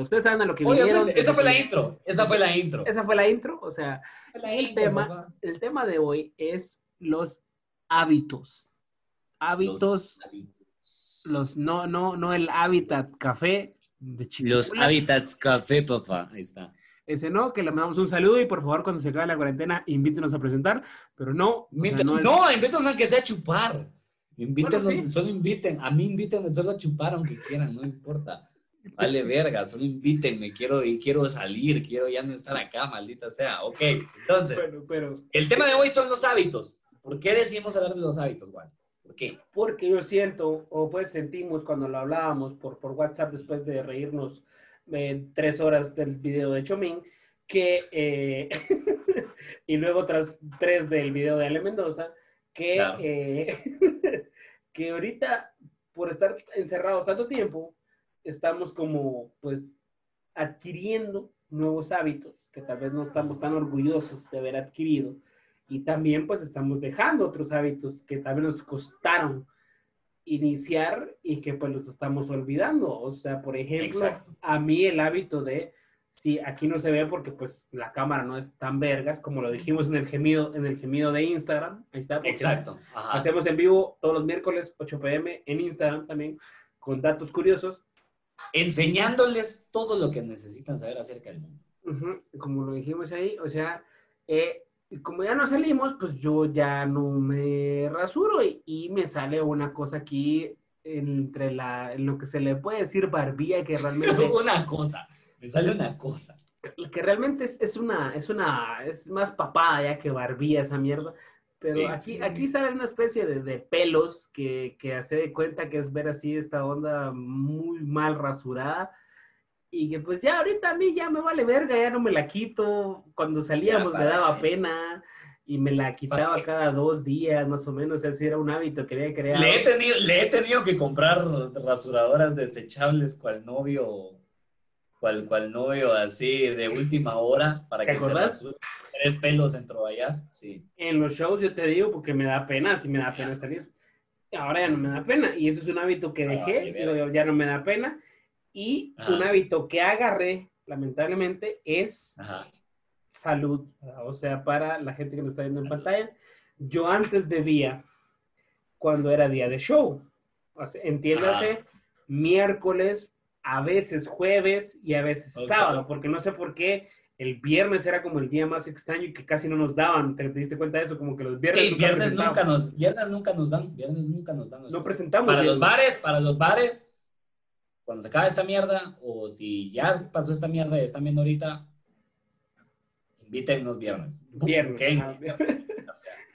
Ustedes saben a lo que vinieron. Esa fue la intro. Esa fue la intro. Esa fue la intro. O sea, el, tema, el tema de hoy es los hábitos. Hábitos. Los, no, no, no el hábitat café de Los hábitats café, papá. Ahí está. Ese no, que le mandamos un saludo y por favor cuando se acabe la cuarentena invítenos a presentar, pero no. no, invítenos a que sea a chupar. Invítenos, solo inviten, a mí invítenme solo a chupar aunque quieran, no importa. Vale verga, solo invítenme, quiero, y quiero salir, quiero ya no estar acá, maldita sea. Ok, entonces, pero, el tema de hoy son los hábitos. ¿Por qué decimos hablar de los hábitos, Juan? ¿Por qué? Porque yo siento, o pues sentimos cuando lo hablábamos por, por WhatsApp después de reírnos tres horas del video de Chomín, que, eh, y luego tras tres del video de Ale Mendoza, que, eh, que ahorita, por estar encerrados tanto tiempo, estamos como, pues, adquiriendo nuevos hábitos que tal vez no estamos tan orgullosos de haber adquirido. Y también, pues, estamos dejando otros hábitos que tal vez nos costaron iniciar y que pues los estamos olvidando. O sea, por ejemplo, a mí el hábito de, sí, aquí no se ve porque pues la cámara no es tan vergas como lo dijimos en el gemido, en el gemido de Instagram. Ahí está. Exacto. Hacemos en vivo todos los miércoles 8 pm en Instagram también con datos curiosos. Enseñándoles todo lo que necesitan saber acerca del mundo. Como lo dijimos ahí, o sea, eh, y como ya no salimos, pues yo ya no me rasuro y, me sale una cosa aquí entre la, lo que se le puede decir barbilla, que realmente... una cosa, me sale una cosa. Que realmente es, una, es una, es más papada ya que barbilla esa mierda. Pero aquí, aquí sale una especie de, de pelos que, que hace de cuenta que es ver así esta onda muy mal rasurada y que pues ya ahorita a mí ya me vale verga, ya no me la quito. Cuando salíamos me daba pena. y me la quitaba cada dos días, más o menos. O sea, si era un hábito que había creado. Le he tenido, le he tenido que comprar rasuradoras desechables cual novio, cual, cual novio así de última hora para que se rasure tres pelos en Trovallas. Sí. En los shows yo te digo porque me da pena, sí me da pena salir. Ahora ya no me da pena. Y eso es un hábito que dejé, ya no me da pena. Y un hábito que agarré, lamentablemente, es salud. O sea, para la gente que nos está viendo en pantalla, yo antes bebía cuando era día de show. entiéndase, miércoles, a veces jueves y a veces sábado, porque no sé por qué el viernes era como el día más extraño y que casi no nos daban. ¿Te, diste cuenta de eso? Como que los viernes. nunca viernes, nunca nos, viernes nunca nos dan. Viernes nunca nos dan. No presentamos. Para los bares, para los bares, cuando se acabe esta mierda, o si ya pasó esta mierda y están viendo ahorita, invítennos viernes. Viernes. Ah,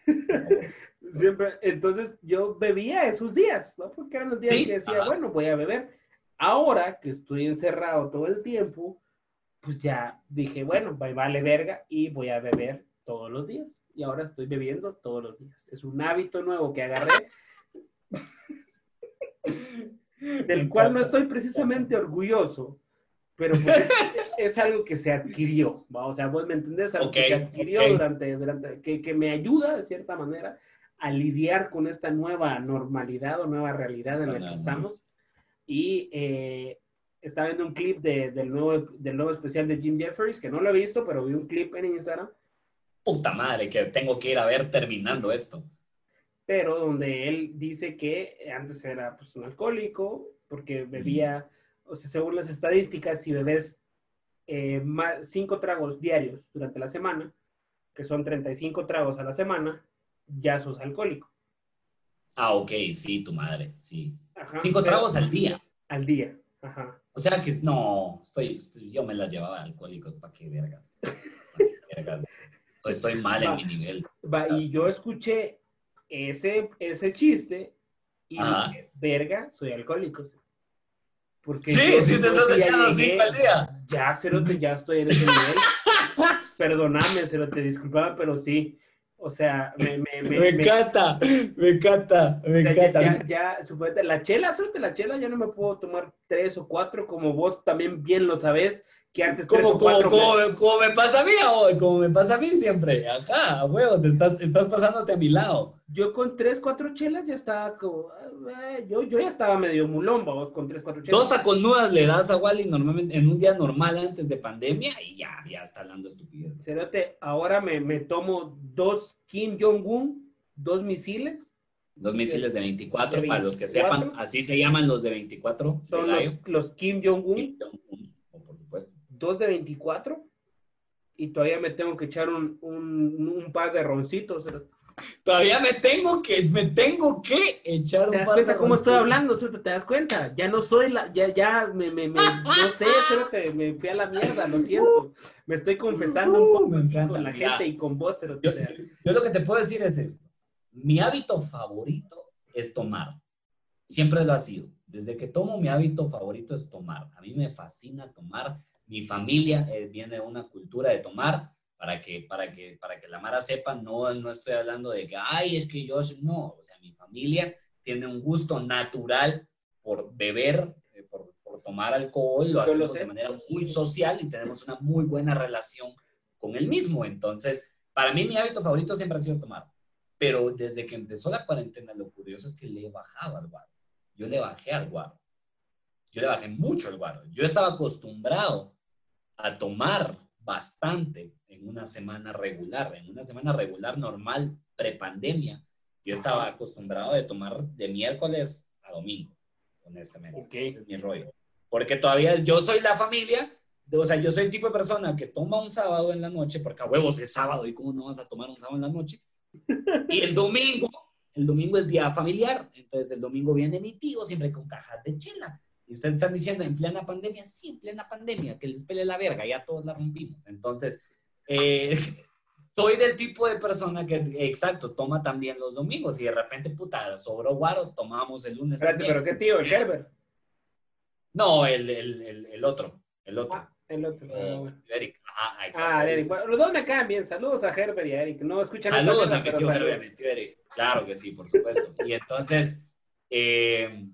Siempre, entonces yo bebía esos días, ¿no? Porque eran los días que decía, bueno, voy a beber. Ahora que estoy encerrado todo el tiempo, pues ya dije, bueno, vale verga y voy a beber todos los días. Y ahora estoy bebiendo todos los días. Es un hábito nuevo que agarré, del cual no estoy precisamente orgulloso, pero pues es, algo que se adquirió, o sea, vos me entendés, algo que se adquirió durante, durante que, que, me ayuda de cierta manera a lidiar con esta nueva normalidad o nueva realidad en la que estamos. Y eh, estaba viendo un clip de, del, nuevo, del nuevo especial de Jim Jeffries, que no lo he visto, pero vi un clip en Instagram. Puta madre, que tengo que ir a ver terminando esto. Pero donde él dice que antes era pues, un alcohólico, porque bebía, o sea, según las estadísticas, si bebes eh, más, cinco tragos diarios durante la semana, que son 35 tragos a la semana, ya sos alcohólico. Ah, ok, sí, tu madre, sí. cinco tragos al día. Al día, ajá. O sea que no, estoy, yo me las llevaba alcohólicos, ¿para qué vergas? Estoy mal en mi nivel. y yo escuché ese, ese chiste y dije, verga, soy alcohólico. Porque sí, sí, te estás echando cinco al día. Ya, Cerote, ya estoy en ese nivel. Perdóname, Cerote, disculpaba, pero sí. O sea, me, me, me, me encanta, me encanta, me encanta. Ya, ya, ya la chela, la chela, ya no me puedo tomar tres o cuatro, como vos también bien lo sabés, que antes como, como, como, como, me pasa a mí ah, hoy, como me pasa a mí siempre. Ajá, huevos, estás, estás pasándote a mi lado. Yo con tres, cuatro chelas ya estabas como... Ah, eh, yo, yo ya estaba medio mulón, vos, con tres, cuatro chelas. Dos taconudas le das a Wally normalmente en un día normal antes de pandemia y ya, ya está hablando estupidez. Cerote, ahora me, me tomo dos Kim Jong-un, dos misiles. Dos misiles de 24, de 24, para los que sepan, así se llaman los de 24. Son de los, los Kim Jong-un. Kim Jong-un 2 de 24 y todavía me tengo que echar un, un, un par de roncitos. Todavía me tengo que, me tengo que echar un ¿Te das cuenta cómo estoy hablando, Cérate? ¿Te das cuenta? Ya no soy la, ya, ya, me, me, me no sé, Cérate, me fui a la mierda, lo siento. Me estoy confesando un poco me encanta, con la gente y con vos, Cérate. Yo, yo, yo lo que te puedo decir es esto. Mi hábito favorito es tomar. Siempre lo ha sido. Desde que tomo mi hábito favorito es tomar. A mí me fascina tomar. Mi familia eh, viene de una cultura de tomar para que, para que, para que la Mara sepa, no, no estoy hablando de que, ay, es que yo, no, o sea, mi familia tiene un gusto natural por beber, eh, por, por, tomar alcohol, lo hacemos de manera muy social y tenemos una muy buena relación con el mismo. Entonces, para mí mi hábito favorito siempre ha sido tomar. Pero desde que empezó la cuarentena, lo curioso es que le he bajado al guaro. Yo le bajé al guaro. Yo le bajé mucho al guaro. Yo estaba acostumbrado a tomar bastante en una semana regular. En una semana regular normal, prepandemia, yo estaba acostumbrado de tomar de miércoles a domingo, honestamente. Ese es mi rollo. Porque todavía yo soy la familia, o sea, yo soy el tipo de persona que toma un sábado en la noche, porque a huevos es sábado y cómo no vas a tomar un sábado en la noche. Y el domingo, el domingo es día familiar, entonces el domingo viene mi tío siempre con cajas de chela. Y ustedes están diciendo, en plena pandemia, sí, en plena pandemia, que les pele la verga, ya todos la rompimos. Entonces, eh, soy del tipo de persona que, exacto, toma también los domingos y de repente, puta, sobró guaro, tomamos el lunes. Espérate, pero ¿qué tío? ¿El Gerber? No, el, el, el, el otro, el otro. Ah, el otro. Uh, Eric, Ajá, exacto. Ah, Eric. Bueno, los dos me caen bien. Saludos a Herbert y a Eric. No escuchan Saludos a mi tío saludos. Herbert, mi tío Eric. Claro que sí, por supuesto. Y entonces, eh,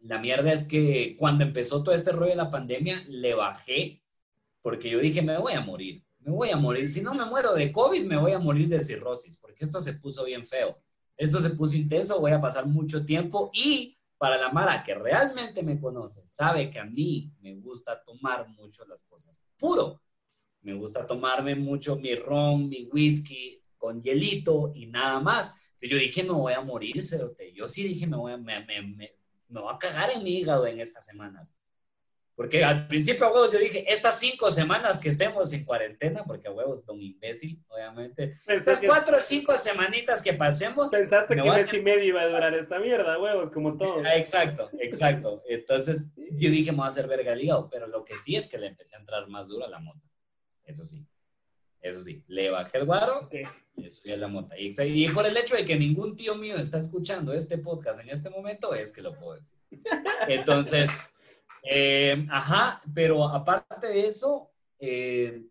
la mierda es que cuando empezó todo este rollo de la pandemia, le bajé porque yo dije, me voy a morir, me voy a morir. Si no me muero de COVID, me voy a morir de cirrosis, porque esto se puso bien feo. Esto se puso intenso, voy a pasar mucho tiempo y para la Mara que realmente me conoce, sabe que a mí me gusta tomar mucho las cosas puro. Me gusta tomarme mucho mi ron, mi whisky con hielito y nada más. Yo dije, me voy a morir, cerote. Yo sí dije, me voy a, me, me voy a cagar en mi hígado en estas semanas. Porque al principio a huevos yo dije, estas cinco semanas que estemos en cuarentena, porque a huevos don imbécil, obviamente. Estas cuatro o cinco semanitas que pasemos. pensaste me que a mes y medio iba a durar esta mierda, huevos, como todo. Ah, Exacto, exacto. Entonces yo dije, me voy a hacer verga el hígado, pero lo que sí es que le empecé a entrar más duro a la mota. Eso sí. Eso sí, le bajé el guaro y subí a la mota. Y, y por el hecho de que ningún tío mío está escuchando este podcast en este momento, es que lo puedo decir. Entonces, eh, ajá, pero aparte de eso, eh,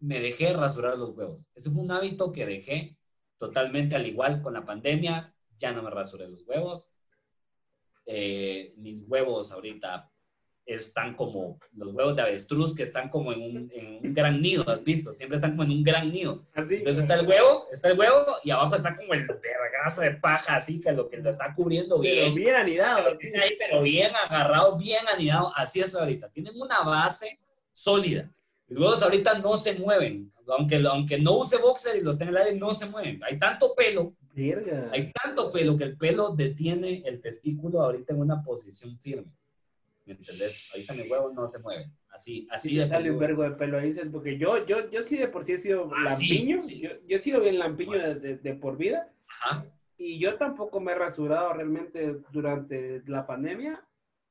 me dejé rasurar los huevos. Ese fue un hábito que dejé totalmente al igual con la pandemia. Ya no me rasuré los huevos. Eh, mis huevos ahorita están como los huevos de avestruz que están como en un, en un gran nido, ¿has visto? Siempre están como en un gran nido. Así. Entonces está el huevo, está el huevo y abajo está como el vergazo de paja, así que lo que lo está cubriendo Pero bien. bien anidado. Tiene ahí, pero bien agarrado, bien anidado. Así es ahorita. Tienen una base sólida. Los huevos ahorita no se mueven. Aunque, aunque no use boxer y los tenga en el aire, no se mueven. Hay tanto pelo, Verga. hay tanto pelo que el pelo detiene el testículo ahorita en una posición firme. ¿Me entendés? Ahorita mi huevo no se mueve. Así, así Sí, le sale un vergo de pelo ahí, porque yo, yo, yo sí de por sí he sido Ah, sí, lampiño, sí. Yo, yo he sido bien lampiño Bueno, de, sí. de- de por vida, Ajá. y yo tampoco me he rasurado realmente durante la pandemia,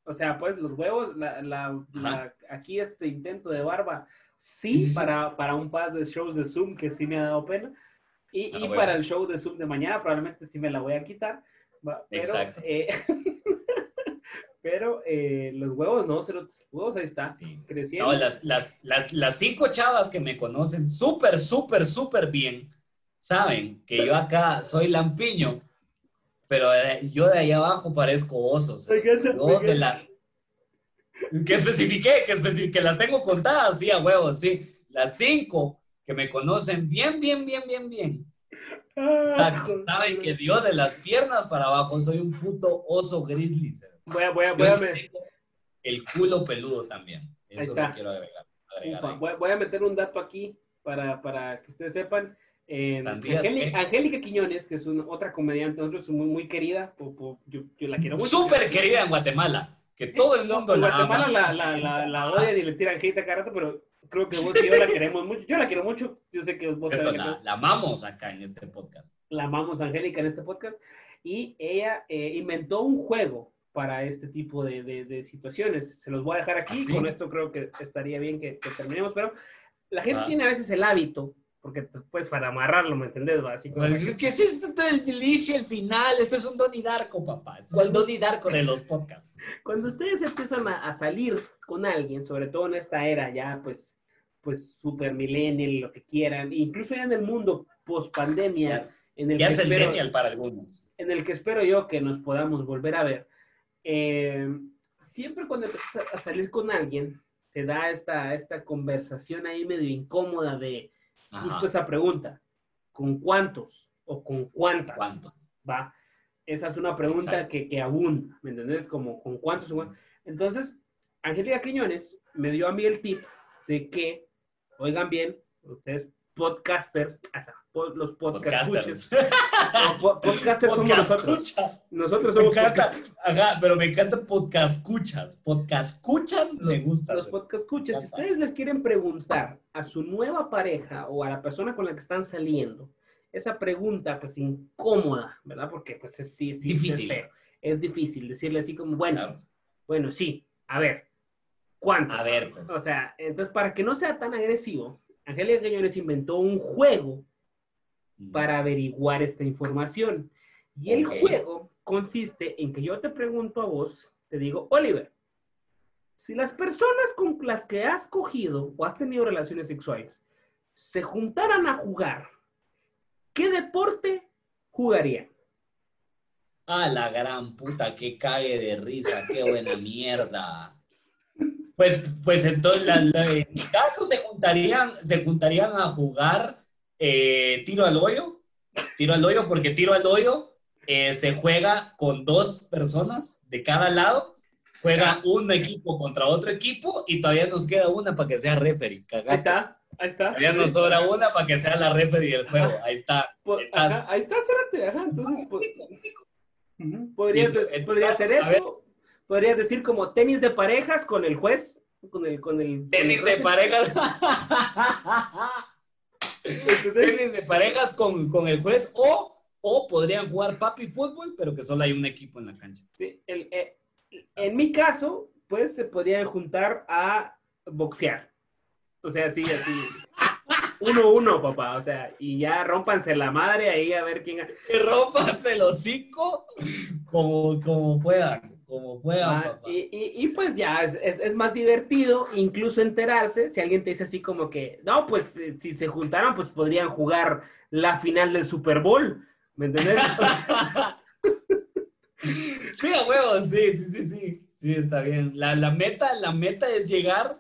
o sea, pues los huevos, la, la, la- aquí este intento de barba, sí, Sí, sí, sí. Para, para un par de shows de Zoom que sí me ha dado pena, y, Ah, y bueno. para el show de Zoom de mañana probablemente sí me la voy a quitar, pero, Exacto. eh, pero eh, los huevos no, los huevos ahí está, Sí. creciendo. No, las, las, las, las cinco chavas que me conocen súper, súper, súper bien saben que yo acá soy lampiño, pero yo de ahí abajo parezco oso. o sea, yo de la- Que especifiqué, que, que las tengo contadas, sí, a huevos, sí. Las cinco que me conocen bien, bien, bien, bien, bien. Ah, saben que yo de las piernas para abajo soy un puto oso grizzly. ¿sabes? Voy a, voy a, voy a sí me- tengo el culo peludo también. Ahí Eso está. lo quiero agregar. agregar ahí. voy, voy a meter un dato aquí para, para que ustedes sepan. Eh, ¿Sandías Angélica? Angélica Quiñones, que es una, otra comediante, nosotros muy, muy querida, po- po- yo, yo la quiero mucho. Súper querida en Guatemala, que todo el mundo en la Guatemala ama. la, la, la, la odian y le tiran hate a cada rato, pero creo que vos y yo la queremos mucho. Yo la quiero mucho, yo sé que vos Esto la, la amamos acá en este podcast. la amamos Angélica en este podcast, y ella eh, inventó un juego para este tipo de, de- de situaciones. Se los voy a dejar aquí, ¿Ah, sí? con esto creo que estaría bien que, que terminemos, pero la gente Ah. tiene a veces el hábito, porque pues para amarrarlo, ¿me entendés? Así como Pues, ¿Qué es esto del y el final? Esto es un Donnie Darko, papá. Este es el ¿Cuándo- Donnie Darko de los podcasts. Cuando ustedes empiezan a, a salir con alguien, sobre todo en esta era ya pues, pues super millennial, lo que quieran, incluso ya en el mundo post pandemia, Ya, en el ya que es el espero- genial para algunos. en el que espero yo que nos podamos volver a ver. Eh, siempre cuando empiezas a salir con alguien, se da esta, esta conversación ahí medio incómoda de justo Ajá. esa pregunta, ¿con cuántos o con cuántas? ¿Cuánto? ¿Va? Esa es una pregunta que, que abunda, ¿me entendés? Como, ¿con cuántos? Entonces, Angélica Quiñones me dio a mí el tip de que, oigan bien, ustedes podcasters, o sea, los podcast Podcasters. po- podcasters somos nosotros. Nosotros Me somos encanta. podcasters. Ajá, pero me encanta podcast escuchas. Podcast escuchas me gusta. Los podcast escuchas. Si ustedes les quieren preguntar a su nueva pareja o a la persona con la que están saliendo, esa pregunta, pues incómoda, ¿verdad? Porque, pues, es, sí, sí, Difícil. es feo. Es difícil decirle así como, bueno, Claro. bueno, sí, a ver, ¿cuánto? A ver, pues. O sea, entonces, para que no sea tan agresivo, Angélica Quiñones inventó un juego para averiguar esta información. Y el juego consiste en que yo te pregunto a vos, te digo, Oliver, Si las personas con las que has cogido o has tenido relaciones sexuales se juntaran a jugar, ¿qué deporte jugarían? Ah, la gran puta, que cague de risa, qué buena mierda. Pues, pues entonces, la, la- en mi caso se juntarían, se juntarían a jugar eh, tiro al hoyo, tiro al hoyo, porque tiro al hoyo eh, se juega con dos personas de cada lado, juega un equipo contra otro equipo y todavía nos queda una para que sea referee. Cagaste. Ahí está, ahí está. Todavía nos sobra una para que sea la referee del juego. Ahí está. Estás. ajá, ahí está, Cérate, ajá. Entonces, podrías, Y- dec- podría hacer a ver. eso. Podrías decir como tenis de parejas con el juez, con el, con el Tenis con de parejas. Tenis de parejas con, con el juez o, o podrían jugar papi fútbol, pero que solo hay un equipo en la cancha. Sí, el- eh, en mi caso, pues se podrían juntar a boxear. O sea, sí, así. Uno, uno, papá. O sea, y ya rompanse la madre ahí a ver quién. Rompanse el hocico como, como puedan, como puedan, Ah, papá. y, y- y, pues ya, es, es- es más divertido incluso enterarse si alguien te dice así como que, no, pues eh, si se juntaran, pues podrían jugar la final del Super Bowl. ¿Me entendés? Sí, a huevos, sí, sí, sí, sí. Sí, está bien. La, la meta, la meta es llegar,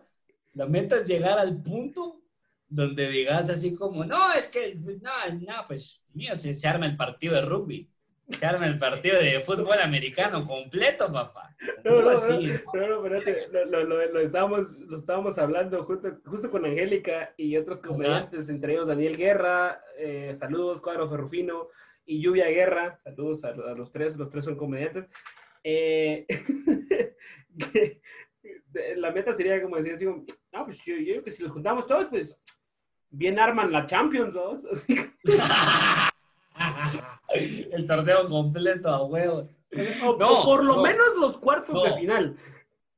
la meta es llegar al punto donde digas así como, no, es que, no, no, pues, mío, se, se arma el partido de rugby. Se arma el partido de fútbol americano completo, papá. No, no, Así. no, no, espérate, lo, lo, lo- lo estábamos, lo estábamos hablando justo, justo con Angélica y otros comediantes, entre ellos Daniel Guerra, eh, saludos, Cuadro Ferrufino, y Lluvia Guerra, saludos a, a los tres, los tres son comediantes. Eh, que- la meta sería como decir así, no, pues yo, yo que si los juntamos todos, pues bien arman la Champions, ¿no? Así, el torneo completo a huevos. o, No, o por lo no. menos los cuartos No. de final.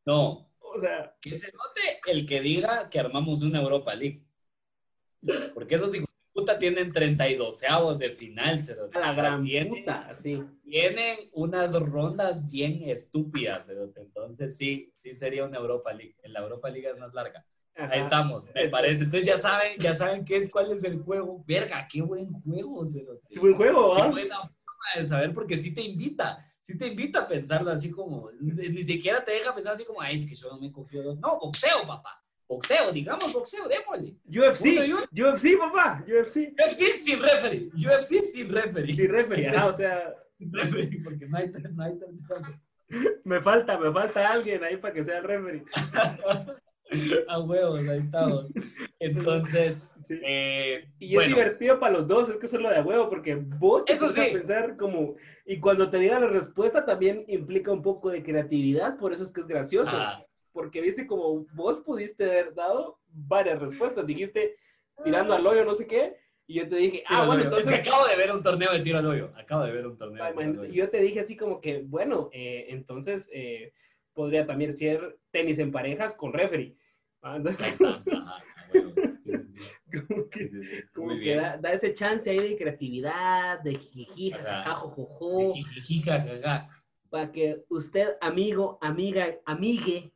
No, O sea, que se note el que diga que armamos una Europa League. Porque esos hijos de puta tienen 32 avos de final, cerote. a la gran Tienen- puta, sí. Tienen unas rondas bien estúpidas. Entonces sí, sí sería una Europa League. La Europa League es más larga. Ajá. Ahí estamos, me parece. Entonces ya saben, ya saben qué es, cuál es el juego. Verga, qué buen juego, cerote. Sí, buen juego, Qué ¿ah? buena forma de saber, porque sí te invita, sí te invita a pensarlo así como, ni siquiera te deja pensar así como, ay, es que yo no me he cogido dos. No, boxeo, papá. Boxeo, digamos boxeo, démosle. UFC, Uno. UFC, papá, UFC. UFC sin referee, UFC sin referee. Sí, referee, ajá, o sea, Sin referee, porque no hay, no hay me falta, me falta alguien ahí para que sea el referee. A huevos, ahí estamos. Entonces, Sí. eh, Y es bueno, divertido para los dos, es que eso es lo de a huevo, porque vos te Eso pones a sí. pensar como, y cuando te diga la respuesta también implica un poco de creatividad, por eso es que es gracioso, ah, porque viste como vos pudiste haber dado varias respuestas, dijiste tirando al hoyo, no sé qué, y yo te dije, ah, bueno, es entonces... que acabo de ver un torneo de tiro al hoyo. Acabo de ver un torneo. Ah, de tiro al hoyo. Yo te dije así como que, bueno, eh, entonces eh, podría también ser tenis en parejas con referee. Entonces. Ajá. Sí, sí, como que, Sí, como da, da ese chance ahí de creatividad, de jiji, jajaja, jojojo, para que usted, amigo, amiga, amigue,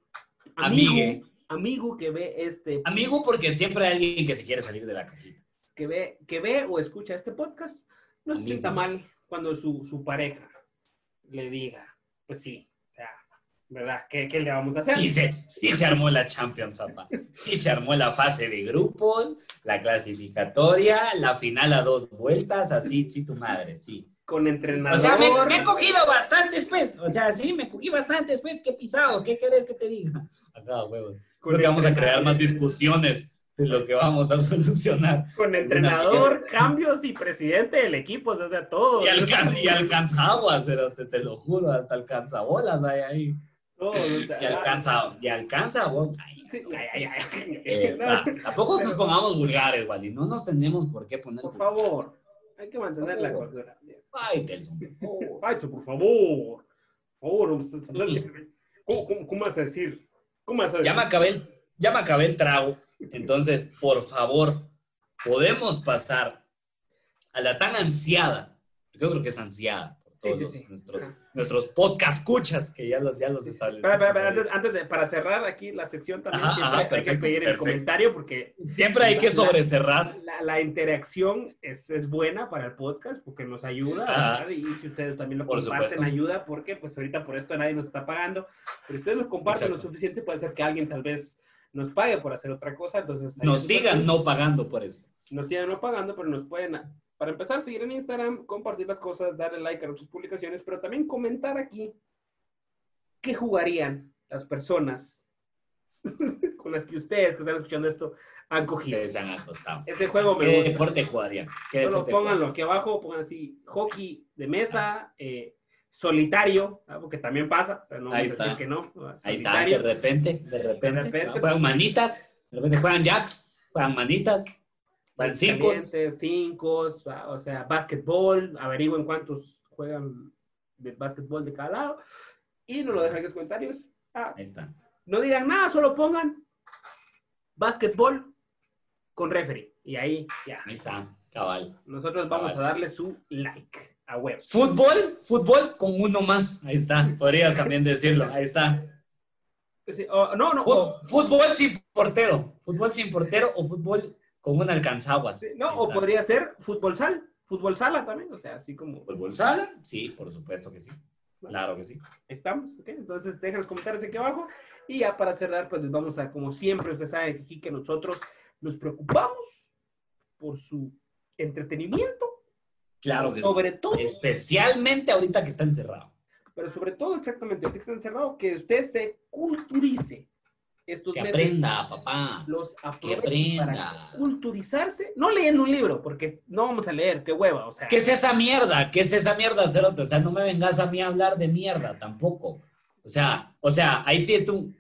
amigo, Amigue. amigo que ve este, Amigo, porque siempre hay alguien que se quiere salir de la cajita. que ve, que ve o escucha este podcast, no se sienta mal cuando su, su pareja le diga, pues sí, ¿verdad? ¿Qué, qué le vamos a hacer? Sí se, sí se armó la Champions, papá. Sí se armó la fase de grupos, la clasificatoria, la final a dos vueltas, así, sí, tu madre, sí. Con O entrenador. sea, me, me he cogido bastantes, pues. O sea, sí, me cogí bastantes, pues. Qué pisados, ¿qué querés que te diga? Acá, huevos. Creo que vamos a crear más discusiones de lo que vamos a solucionar. Con entrenador, cambios y presidente del equipo, o sea, todo. Y, alcan y te, te lo juro, hasta alcanza bolas hay ahí. Todo, o sea, Y alcanza, y alcanza bolas. Sí, ay, ay, ay. Eh, No, va, tampoco nos pongamos vulgares, Wally. No nos tenemos por qué poner. Por favor, hay que mantener la cordura. Ay, Telson, por favor. Por favor. Por favor, no. ¿Cómo, cómo, cómo vas a decir? ¿Cómo vas a decir? Ya me acabé el, ya me acabé el trago. Entonces, por favor, podemos pasar a la tan ansiada. Yo creo que es ansiada. Todos sí, los- sí. Nuestros, Ajá. nuestros podcast escuchas que ya los, ya los establecimos. Ahí. antes, antes de, para cerrar aquí la sección también, Ajá, siempre hay que perfecto, pedir el comentario porque Siempre hay que sobrecerrar. la, la interacción es, es buena para el podcast porque nos ayuda y si ustedes también lo Por comparten supuesto. ayuda porque pues ahorita por esto nadie nos está pagando pero si ustedes lo comparten lo suficiente puede ser que alguien tal vez nos pague por hacer otra cosa entonces Nos sigan no pagando por eso. nos sigan no pagando pero nos pueden para empezar seguir en Instagram compartir las cosas darle like a nuestras publicaciones pero también comentar aquí qué jugarían las personas con las que ustedes que están escuchando esto han cogido se han acostado. ese juego me ¿Qué gusta deporte jugarían? ¿Qué Solo deporte pónganlo aquí abajo, pongan así, hockey de mesa, eh, solitario, porque también pasa, o sea, no Ahí a decir está. que no, Ahí está, de repente, de repente. repente, ¿no? pues- Juegan manitas, de repente juegan jacks, juegan manitas, juegan cinco. Cinco, o sea, básquetbol, averigüen cuántos juegan de básquetbol de cada lado, y nos lo dejan en los comentarios. Ah, Ahí está. no digan nada, solo pongan básquetbol con referee, y ahí ya, Ahí está, cabal. nosotros vamos Cabal. a darle su like a web. Fútbol, fútbol con uno más. Ahí está, podrías también decirlo. Ahí está. Sí, no, no, Fut- Fútbol sin portero. Fútbol sin portero o fútbol con un alcanzaguas. Sí, no, o podría ser fútbol sal, fútbol sala también, o sea, así como ¿Fútbol sala? Sí, por supuesto que sí. Claro que sí. estamos, ¿ok? Entonces dejen los comentarios aquí abajo y ya para cerrar, pues les vamos a, como siempre, ustedes saben aquí que nosotros nos preocupamos por su entretenimiento, Claro que sí. sobre todo, Especialmente ahorita que está encerrado. pero sobre todo exactamente, ahorita que está encerrado, que usted se culturice estos Que meses. aprenda, papá. Los aproveche aprenda. para culturizarse, no leyendo un libro, porque no vamos a leer, qué hueva, o sea. ¿Qué es esa mierda? ¿Qué es esa mierda, Cerote? O sea, no me vengas a mí a hablar de mierda tampoco. O sea, o sea, ahí sí tú,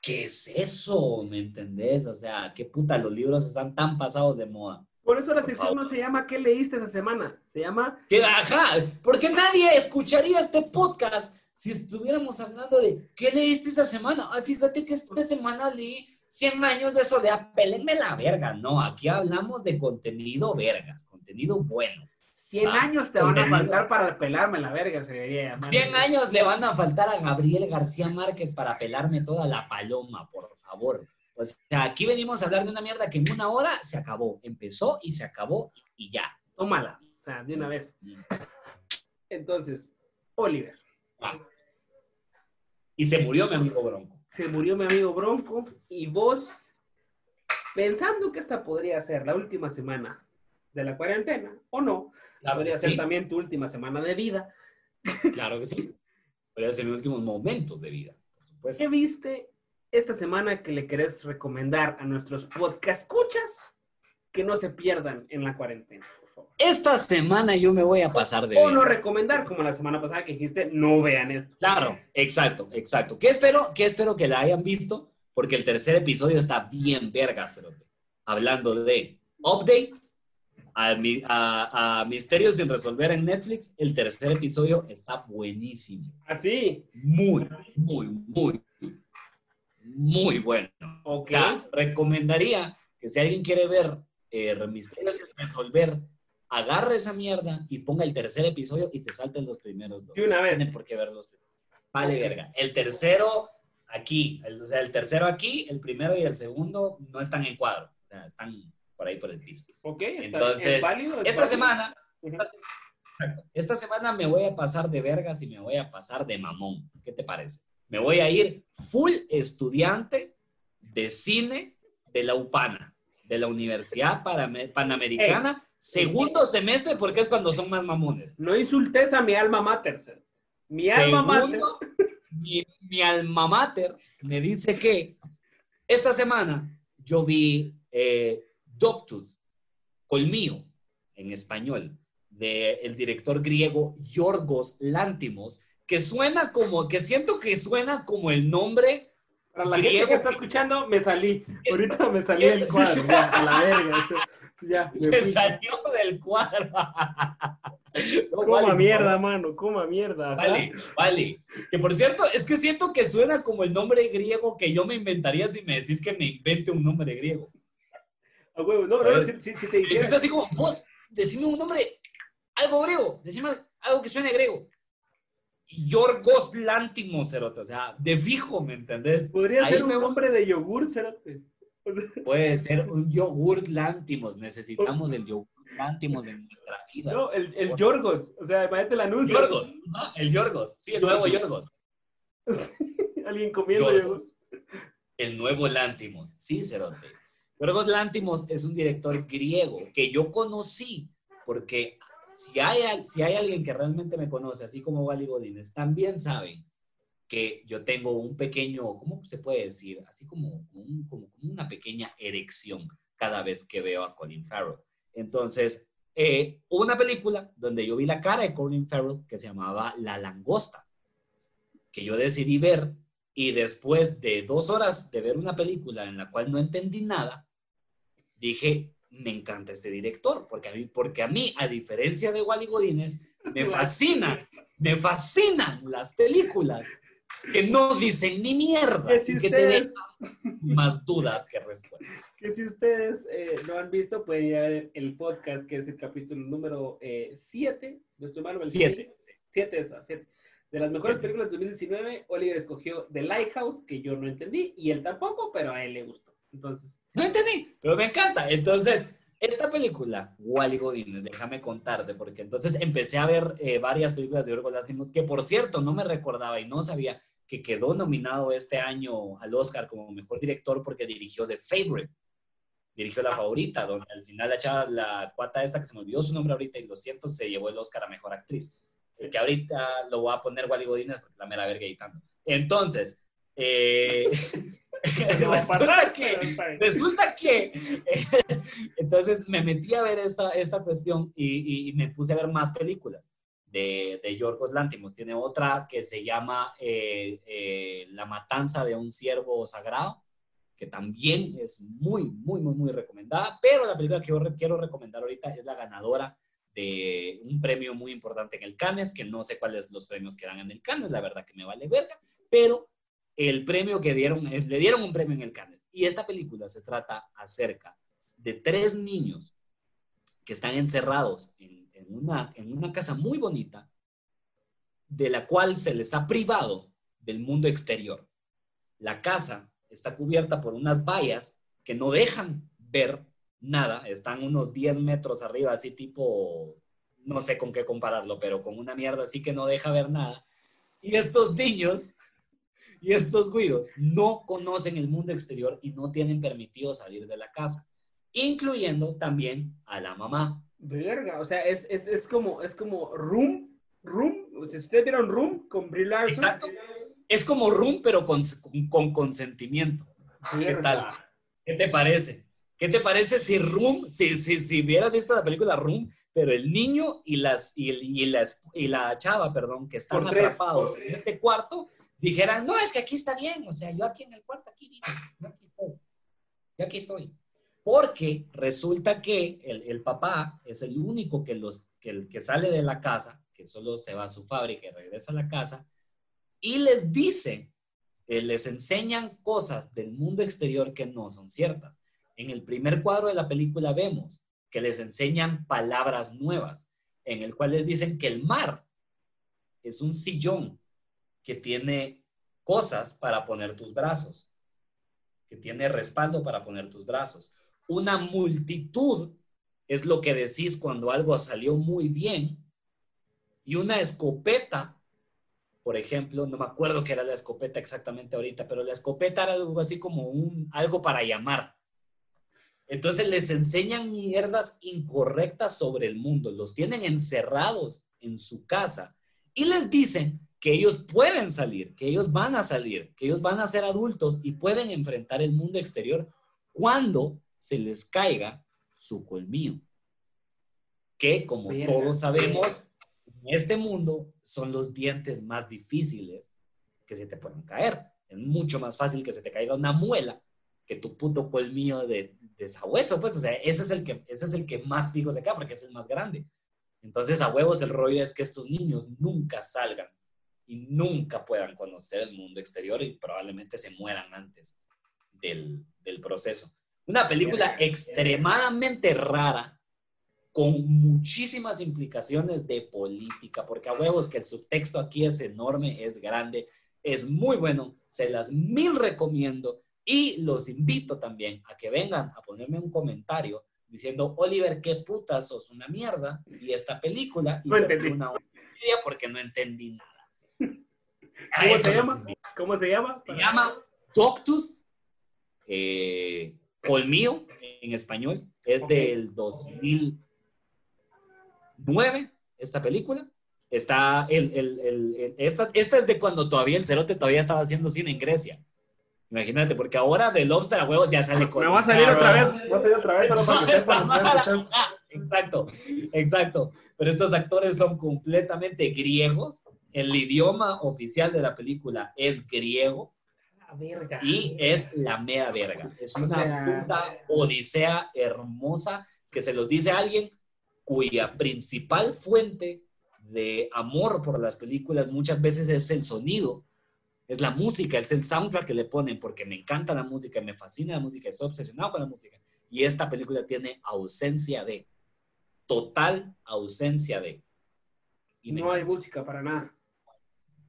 ¿qué es eso? ¿Me entendés? O sea, qué puta, los libros están tan pasados de moda. Por eso la Por sección favor. no se llama ¿Qué leíste esta semana? Se llama Que, ajá, porque nadie escucharía este podcast si estuviéramos hablando de ¿qué leíste esta semana? Ay, fíjate que esta semana leí 100 años de soledad, pélenme la verga. No, aquí hablamos de contenido vergas, contenido bueno. 100 Ah, años te van a faltar para pelarme la verga, se debería llamar. 100 años le van a faltar a Gabriel García Márquez para pelarme toda la paloma, por favor. O sea, aquí venimos a hablar de una mierda que en una hora se acabó. Empezó y se acabó y ya. Tómala, o sea, de una vez. Entonces, Oliver, Ah. Y se murió mi amigo Bronco. se murió mi amigo Bronco y vos, pensando que esta podría ser la última semana de la cuarentena, o no, Claro podría ser sí. también tu última semana de vida, Claro que sí. Podría ser mis últimos momentos de vida, por supuesto. ¿qué viste esta semana que le querés recomendar a nuestros podcast escuchas que no se pierdan en la cuarentena, favor? Esta semana yo me voy a pasar de O no recomendar, como la semana pasada que dijiste, no vean esto. Claro, exacto, exacto. ¿Qué espero? ¿Qué espero que la hayan visto? Porque el tercer episodio está bien verga, cerote. Hablando de update a, mi- a- a misterios sin resolver en Netflix, el tercer episodio está buenísimo. Así, Muy, muy, muy, muy bueno. O sea, recomendaría que si alguien quiere ver eh, misterios sin resolver, agarre esa mierda y ponga el tercer episodio y se salte los primeros dos. De una vez. Tienen por qué ver los primeros. Vale, verga. El tercero aquí, el, o sea, el tercero aquí, el primero y el segundo no están en cuadro. O sea, están por ahí por el piso. Ok, está Entonces, válido. Esta semana. Esta semana me voy a pasar de vergas y me voy a pasar de mamón. ¿Qué te parece? Me voy a ir full estudiante de cine de la UPANA, de la Universidad Panamericana, segundo semestre porque es cuando son más mamones. No insultes a mi alma mater. Mi alma mater. Mi, mi alma mater me dice que esta semana yo vi eh, Dogtooth, Colmillo, en español, del director griego Yorgos Lántimos, que suena como, que siento que suena como el nombre Para la Griego. gente que está escuchando, me salí. Ahorita me salí del cuadro. Ya, a la verga. Ya, se fui. salió del cuadro. No, Coma vale, mierda, no. mano, coma mierda. ajá. Vale, vale. Que por cierto, es que siento que suena como el nombre griego que yo me inventaría si me decís que me invente un nombre griego. A huevo, no, no, si, si- si te así como, vos, decime un nombre, algo griego, decime algo que suene griego. Yorgos Lántimos, cerote. O sea, de fijo, ¿me entendés? Podría Ahí ser un me- nombre de yogur, cerote. Puede ser un yogurt Lántimos. Necesitamos el yogurt Lántimos en nuestra vida. no, el, el Yorgos. O sea, imagínate el anuncio. Yorgos, ¿no? El Yorgos, sí, el nuevo Yorgos. Yorgos. Alguien comiendo yogur. Yorgos. El nuevo Lántimos, sí, Cerote. Yorgos Lántimos es un director griego que yo conocí porque si hay, si hay alguien que realmente me conoce, así como Wally Godínez, también saben que yo tengo un pequeño, ¿cómo se puede decir? Así como- como una pequeña erección cada vez que veo a Colin Farrell. Entonces, eh, hubo una película donde yo vi la cara de Colin Farrell que se llamaba La Langosta, que yo decidí ver y después de dos horas de ver una película en la cual no entendí nada, dije, me encanta este director, porque a mí, porque a, mí a diferencia de Wally Godínez, me fascina, me fascinan las películas que no dicen ni mierda, Que si te ustedes, dejan más dudas que respuestas. que si ustedes eh, lo han visto, pueden ir a ver el podcast, que es el capítulo número 7. no estoy mal, el Siete. 7 es, 7. De las mejores películas de 2019, Oliver escogió The Lighthouse, que yo no entendí, y él tampoco, pero a él le gustó. Entonces, No entendí, pero me encanta. Entonces, esta película, Wally Godínez, déjame contarte, porque entonces empecé a ver eh, varias películas de Yorgos Lástimos, que por cierto no me recordaba y no sabía que quedó nominado este año al Oscar como mejor director porque dirigió The Favorite. Dirigió La Favorita, donde al final la chava, la cuata esta, que se me olvidó su nombre ahorita y lo siento, se llevó el Oscar a Mejor Actriz. El que ahorita lo voy a poner Wally Godínez porque la mera verga editando. Entonces, eh, resulta que Resulta que, entonces me metí a ver esta, esta cuestión y, y- me puse a ver más películas de, de Yorgos Lántimos. Tiene otra que se llama eh, eh, La matanza de un ciervo sagrado, que también es muy, muy, muy, muy recomendada, pero la película que yo quiero recomendar ahorita es la ganadora de un premio muy importante en el Cannes, que no sé cuáles los premios que dan en el Cannes, la verdad que me vale verga, pero el premio que dieron, le dieron un premio en el Cannes. Y esta película se trata acerca de tres niños que están encerrados en, en una, en una casa muy bonita, de la cual se les ha privado del mundo exterior. La casa está cubierta por unas vallas que no dejan ver nada, están unos 10 metros arriba, así tipo, no sé con qué compararlo, pero con una mierda así que no deja ver nada. Y estos niños y estos güiros no conocen el mundo exterior y no tienen permitido salir de la casa, incluyendo también a la mamá. verga, o sea, es, es, es como, es como Room, Room, o sea, ustedes vieron Room con Brie Larson. Exacto. Es como Room, pero con, con- con consentimiento. ¿Qué tal? ¿Qué te parece? ¿Qué te parece si Room, si, si, si hubieras visto la película Room, pero el niño y, las, y, y, la, esp- y la chava, perdón, que están tres, atrapados en este cuarto, dijeran, no, es que aquí está bien, o sea, yo aquí en el cuarto, aquí vivo, yo aquí estoy, yo aquí estoy. Porque resulta que el, el papá es el único que, los, que, el que sale de la casa, que solo se va a su fábrica y regresa a la casa, y les dice, eh, les enseñan cosas del mundo exterior que no son ciertas. En el primer cuadro de la película vemos que les enseñan palabras nuevas, en el cual les dicen que el mar es un sillón que tiene cosas para poner tus brazos, que tiene respaldo para poner tus brazos. Una multitud es lo que decís cuando algo salió muy bien. Y una escopeta, por ejemplo, no me acuerdo qué era la escopeta exactamente ahorita, pero la escopeta era algo así como un, algo para llamar. Entonces les enseñan mierdas incorrectas sobre el mundo, los tienen encerrados en su casa y les dicen que ellos pueden salir, que ellos van a salir, que ellos van a ser adultos y pueden enfrentar el mundo exterior cuando se les caiga su colmillo. Que como todos sabemos, en este mundo son los dientes más difíciles que se te pueden caer. Es mucho más fácil que se te caiga una muela que tu puto colmillo de, de sabueso, pues, o sea, ese es el que, ese es el que más fijo se cae porque es el más grande. Entonces, a huevos, el rollo es que estos niños nunca salgan y nunca puedan conocer el mundo exterior y probablemente se mueran antes del, del proceso. Una película extremadamente rara, con muchísimas implicaciones de política, porque a huevos que el subtexto aquí es enorme, es grande, es muy bueno, se las mil recomiendo y los invito también a que vengan a ponerme un comentario diciendo, Oliver, qué puta, sos una mierda, y esta película, y No entendí. una idea porque no entendí nada. ¿Cómo se llama? ¿Cómo se llama? Se llama Dogtooth, eh, Colmillo en español. Es Ok. del 2009, esta película. Está el, el- el- el- esta, esta es de cuando todavía el cerote todavía estaba haciendo cine en Grecia. Imagínate, porque ahora de Lobster a huevos ya sale con. Me va a salir otra vez. Va a salir otra vez solo para que sepan. Exacto, exacto. Pero estos actores son completamente griegos. El idioma oficial de la película es griego La verga. y es la mera verga. Es O una sea- puta odisea hermosa que se los dice a alguien cuya principal fuente de amor por las películas muchas veces es el sonido, es la música, es el soundtrack que le ponen, porque me encanta la música, me fascina la música, estoy obsesionado con la música. Y esta película tiene ausencia de, total ausencia de. Y No hay música para nada.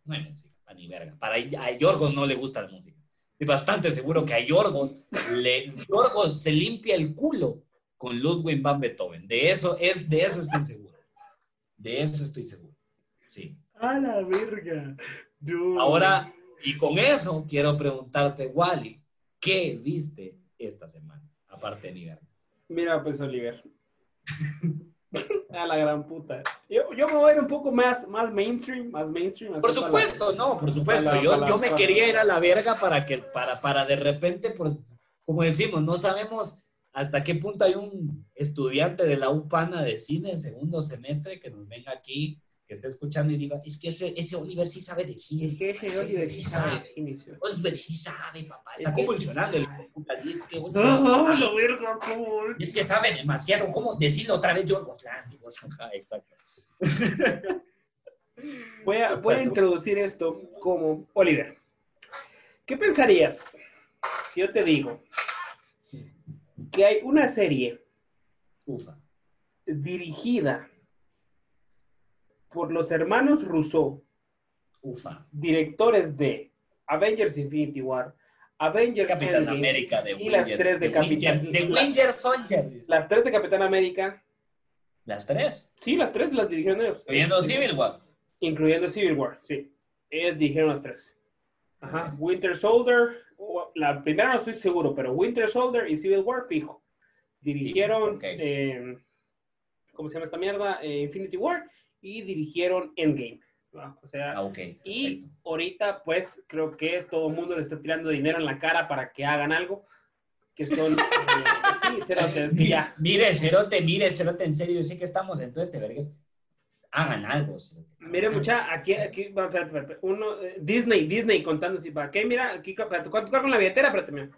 No hay música, a ni verga. Para a Yorgos no le gusta la música. Estoy bastante seguro que a Yorgos, le, Yorgos se limpia el culo con Ludwig van Beethoven. De eso, es, de eso estoy seguro. De eso estoy seguro. Sí. A la verga. Dude. Ahora, y con eso quiero preguntarte, Wally, ¿qué viste esta semana? Aparte de verga. Mira, pues, Oliver. a la gran puta. Yo, yo me voy a ir un poco más, más mainstream, más mainstream. Por supuesto, no, por supuesto. para- Yo, para- yo me quería ir a la verga para que, para, para de repente, por- como decimos, no sabemos hasta qué punto hay un estudiante de la UPANA de cine segundo semestre que nos venga aquí, que esté escuchando y diga, es que ese, ese Oliver sí sabe decir. Es que ese Oliver sí sabe. Oliver sí sabe, papá. Es Está convulsionando Es que Oliver sí sabe. la verga, cómo. Es que sabe demasiado. ¿Cómo decirlo otra vez, Yorgos Lanthimos? Ajá, Exacto. Voy a, voy a introducir esto como Oliver. ¿Qué pensarías si yo te digo que hay una serie Ufa. dirigida por los hermanos Rousseau, Ufa. directores de Avengers Infinity War, Avengers Capitán Endgame, América de y las tres de Capitán- Winter- De Winter Soldier. las tres de Capitán América, Las tres. sí, las tres las dirigieron ellos. Incluyendo Civil War. Incluyendo Civil War, sí. Ellos dirigieron las tres. Ajá. Winter Soldier, la primera no estoy seguro, pero Winter Soldier y Civil War fijo. Dirigieron, eh, ¿cómo se llama esta mierda? Eh, Infinity War y dirigieron Endgame. ¿va? O sea, Ah, ok. y perfecto. ahorita pues creo que todo el mundo le está tirando dinero en la cara para que hagan algo. Que son, eh, sí, cerotes, es que ya. Mire, Cerote, mire, Cerote, en serio, yo sé que estamos en todo este verga. Hagan algo. Cerote. Mire, mucha, aquí, aquí, va, espérate, espérate, uno, eh, Disney, Disney contando así, ¿para qué? Mira, aquí, espérate, ¿cuánto cargo en la billetera? Espérate, mira.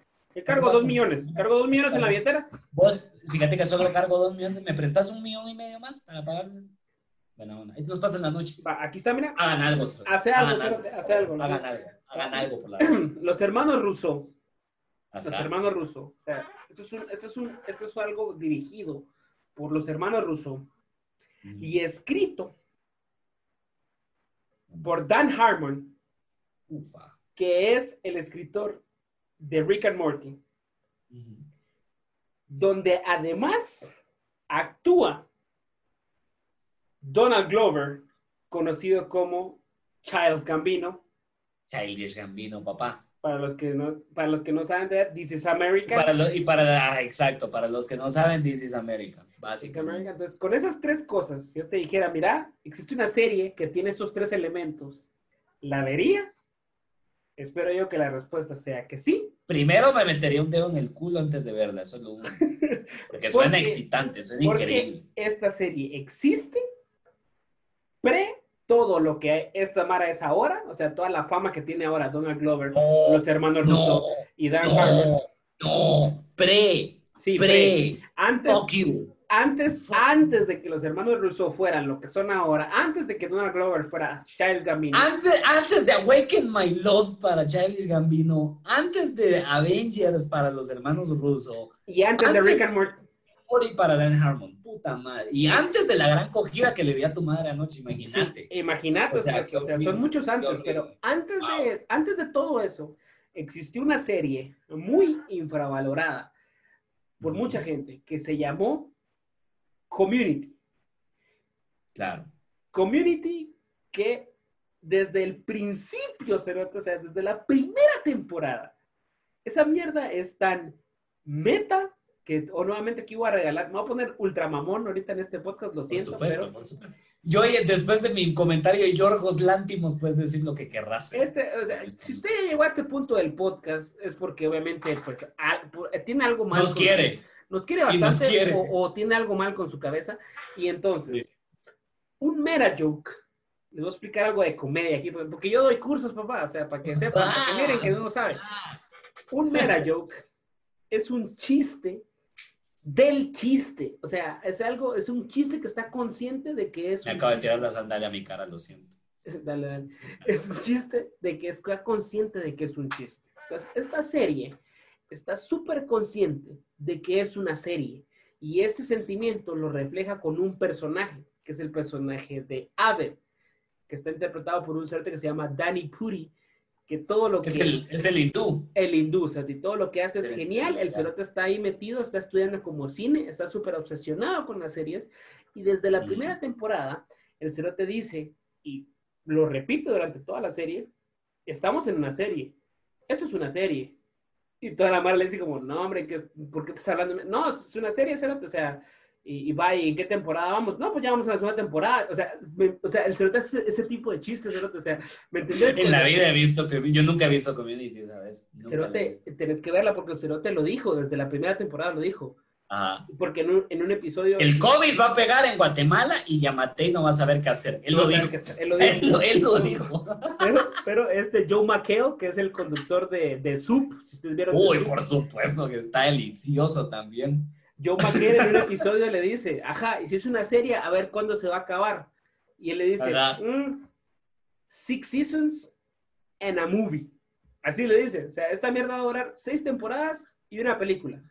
Cargo dos millones, cargo dos millones en la billetera. Vos, fíjate que solo cargo dos millones. ¿Me prestas un millón y medio más para pagar? Ahí te los pasan la noche. Va, aquí está, mira. Hagan algo. Cerote. Hace algo, Hagan Cerote, hace algo, ¿no? Hagan algo. Hagan algo por la Los hermanos Russo, los hermanos Russo, o sea, esto es, un, esto, es un, esto es algo dirigido por los hermanos Russo y escrito por Dan Harmon, Ufa. que es el escritor de Rick and Morty. Ujú. donde además actúa Donald Glover, conocido como Childs Gambino. Childish Gambino, papá. Para los que no, para los que no saben, This is America. Para lo- y para, ah, exacto, para los que no saben, This is America, básicamente. America. Entonces, con esas tres cosas, si yo te dijera, mira, existe una serie que tiene estos tres elementos, ¿la verías? Espero yo que la respuesta sea que sí. Primero me metería un dedo en el culo antes de verla, eso es lo único. Porque suena Porque- excitante, suena Porque increíble. esta serie existe pre todo lo que esta Mara es ahora, o sea, toda la fama que tiene ahora Donald Glover, No, los hermanos no, Russo y Dan Harmon. no, no, pre, Sí, pre. pre, Antes, fuck you. antes, antes de que los hermanos Russo fueran lo que son ahora, antes de que Donald Glover fuera Childs Gambino, Antes, antes de Awaken My Love para Childish Gambino, antes de Avengers para los hermanos Russo, y antes, de antes- Rick and Morty, Ori para Dan Harmon, puta madre. Y antes de la gran cogida que le di a tu madre anoche, imagínate. Sí, imagínate, o sea, o sea son muchos antes, pero antes de, antes de todo eso, existió una serie muy infravalorada por mucha gente que se llamó Community. Claro. Community que desde el principio, o sea, desde la primera temporada, esa mierda es tan meta que, o nuevamente aquí voy a regalar, me voy a poner ultramamón ahorita en este podcast, lo siento. Por supuesto, por supuesto. Yo, después de mi comentario, Yorgos Lántimos, puedes decir lo que querrás. Este, o sea, si usted llegó a este punto del podcast, es porque obviamente, pues, tiene algo mal. Nos quiere. nos quiere bastante O, tiene algo mal con su cabeza. Y entonces, un mera joke les voy a explicar algo de comedia aquí, porque yo doy cursos, papá, o sea, para que sepan, para que miren que uno sabe. Un mera joke es un chiste del chiste. O sea, es algo, es un chiste que está consciente de que es Me acabo de tirar la sandalia a mi cara, lo siento. dale, dale. Es un chiste de que está consciente de que es un chiste. Entonces, esta serie está súper consciente de que es una serie. Y ese sentimiento lo refleja con un personaje, que es el personaje de Abed, que está interpretado por un ser que se llama Danny Puri, que todo lo que... Es el, es el hindú. El hindú, o sea, todo lo que hace es genial, el cerote está ahí metido, está estudiando como cine, está súper obsesionado con las series, y desde la primera temporada, el cerote dice, y lo repito durante toda la serie, estamos en una serie, esto es una serie, y toda la madre le dice como, no, hombre, ¿por qué estás hablando? No, es una serie, cerote, o sea, y, va, ¿y en qué temporada vamos? No, pues ya vamos a la segunda temporada. O sea, o sea el cerote es ese, tipo de chistes, cerote. O sea, ¿me entendés? En la vida he visto que yo nunca he visto Community, ¿sabes? cerote, tenés que verla porque el cerote lo dijo, desde la primera temporada lo dijo. Ajá. Porque en un, en un, episodio... El COVID va a pegar en Guatemala y Yamate no va a saber qué hacer. Él, lo, dijo. Él, lo dijo. él, lo, dijo. Pero, pero, este Joe McHale, que es el conductor de, de Soup, si ustedes vieron... Uy, por supuesto que está delicioso también. Joe McHale en un episodio le dice, ajá, y si es una serie, a ver cuándo se va a acabar. Y él le dice, mm, six seasons and a movie. Así le dice. O sea, esta mierda va a durar seis temporadas y una película.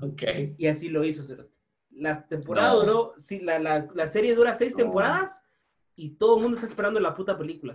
Ok. Y así lo hizo La temporada duró, sí, la, la, la, serie dura seis temporadas y todo el mundo está esperando la puta película.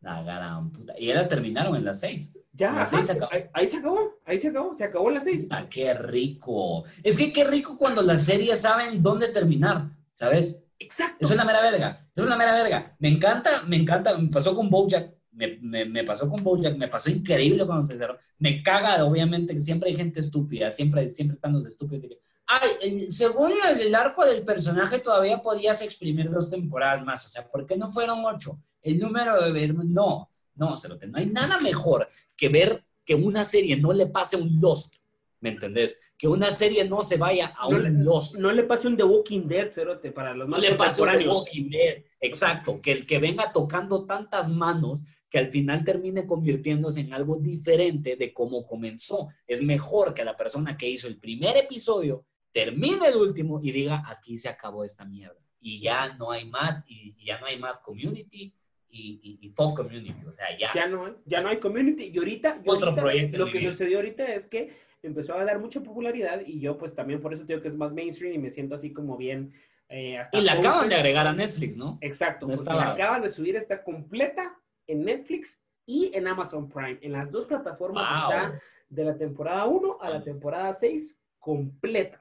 La gran puta. Y ya terminaron en las seis. Ya, ahí, se acabó. Ahí, se acabó, ahí se acabó, se acabó las seis. Ah, qué rico. Es que qué rico cuando las series saben dónde terminar, ¿sabes? Exacto. Eso es la mera verga. Eso es la mera verga. Me encanta, me encanta. Me pasó con Bojack. Me, me, me, pasó con Bojack, me pasó increíble cuando se cerró. Me caga, obviamente, que siempre hay gente estúpida, siempre, siempre están los estúpidos. Ay, según el, arco del personaje todavía podías exprimir dos temporadas más. O sea, ¿por qué no fueron ocho? El número de ver, no. No, Cerote, no hay nada mejor que ver que una serie no le pase un Lost. ¿Me entendés? Que una serie no se vaya a un Lost. No le pase un The Walking Dead, Cerote, para los más No le pase un The Walking Dead. Exacto. Que el que venga tocando tantas manos que al final termine convirtiéndose en algo diferente de cómo comenzó. Es mejor que la persona que hizo el primer episodio termine el último y diga, aquí se acabó esta mierda. Y ya no hay más, y ya no hay más community, y, y, Community. O sea, ya. Ya no, ya no hay community. Y ahorita, Otro proyecto lo que sucedió ahorita es que empezó a dar mucha popularidad y yo, pues también por eso digo que es más mainstream y me siento así como bien. Eh, y la acaban de agregar a Netflix, ¿no? Exacto. La acaban de subir, está completa en Netflix y en Amazon Prime. En las dos plataformas está de la temporada 1 a la temporada 6 completa.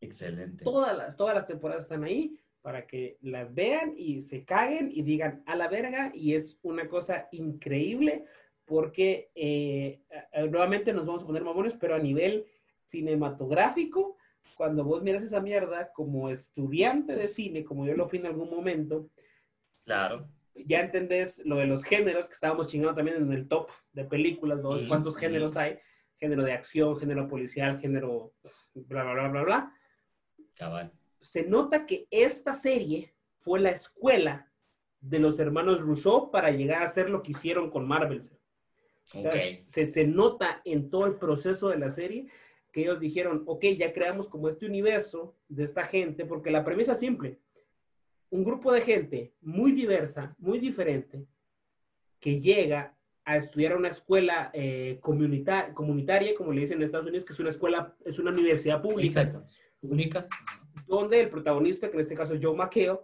Excelente. Todas las, todas las temporadas están ahí para que las vean y se caguen y digan a la verga y es una cosa increíble porque eh, nuevamente nos vamos a poner mamones, pero a nivel cinematográfico, cuando vos miras esa mierda como estudiante de cine, como yo lo fui en algún momento, claro. ya entendés lo de los géneros que estábamos chingando también en el top de películas, cuántos géneros hay, género de acción, género policial, género bla, bla, bla, bla, bla. Cabal se nota que esta serie fue la escuela de los hermanos Rousseau para llegar a hacer lo que hicieron con Marvel. se, se, nota en todo el proceso de la serie que ellos dijeron, ok, ya creamos como este universo de esta gente, porque la premisa es simple. Un grupo de gente muy diversa, muy diferente, que llega a estudiar a una escuela eh, comunita- comunitaria, como le dicen en Estados Unidos, que es una escuela, es una universidad pública, Exacto. Pública. Donde el protagonista, que en este caso es Joe McHale,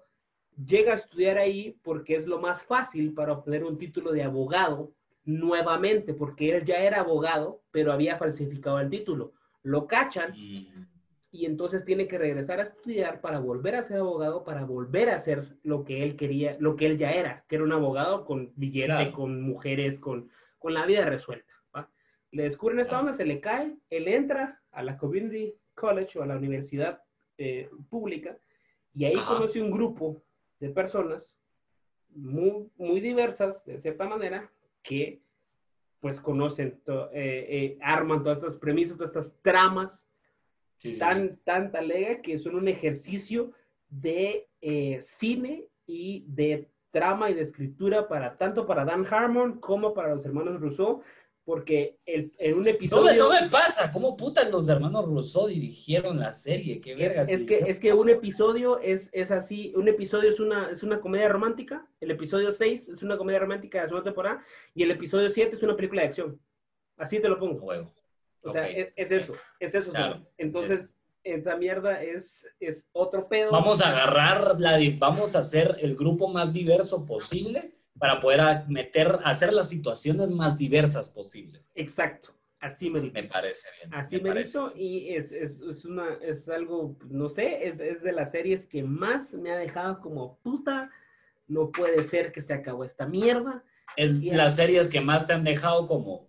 llega a estudiar ahí porque es lo más fácil para obtener un título de abogado nuevamente, porque él ya era abogado, pero había falsificado el título. Lo cachan y entonces tiene que regresar a estudiar para volver a ser abogado, para volver a hacer lo que él quería, lo que él ya era, que era un abogado con billete, Claro. con mujeres, con, con la vida resuelta. ¿va? Le descubren esta onda, se le cae, él entra a la Community College o a la universidad eh, pública y ahí Ajá. conoce un grupo de personas muy, muy diversas, de cierta manera, que pues conocen, to- eh, eh, arman todas estas premisas, todas estas tramas sí, sí, sí. tan, tan talega que son un ejercicio de eh, cine y de trama y de escritura para tanto para Dan Harmon como para los hermanos Rousseau, porque el- en un No me, episodio no me pasa. ¿Cómo putas los hermanos Rousseau dirigieron la serie? ¿Qué es, vergas? es que, es que un episodio es, es así, un episodio es una, es una comedia romántica, el episodio 6 es una comedia romántica de la segunda temporada y el episodio 7 es una película de acción. Así te lo pongo. Huevo. O sea, es, es eso, es eso. Claro. Entonces, esa mierda es, es otro pedo. Vamos a agarrar, la, vamos a hacer el grupo más diverso posible para poder meter, hacer las situaciones más diversas posibles. Exacto, así me Me parece bien. Así me me hizo y es, es, es, una, es algo, no sé, es, es de las series que más me ha dejado como puta, no puede ser que se acabó esta mierda, Es Bien. las series que más te han dejado como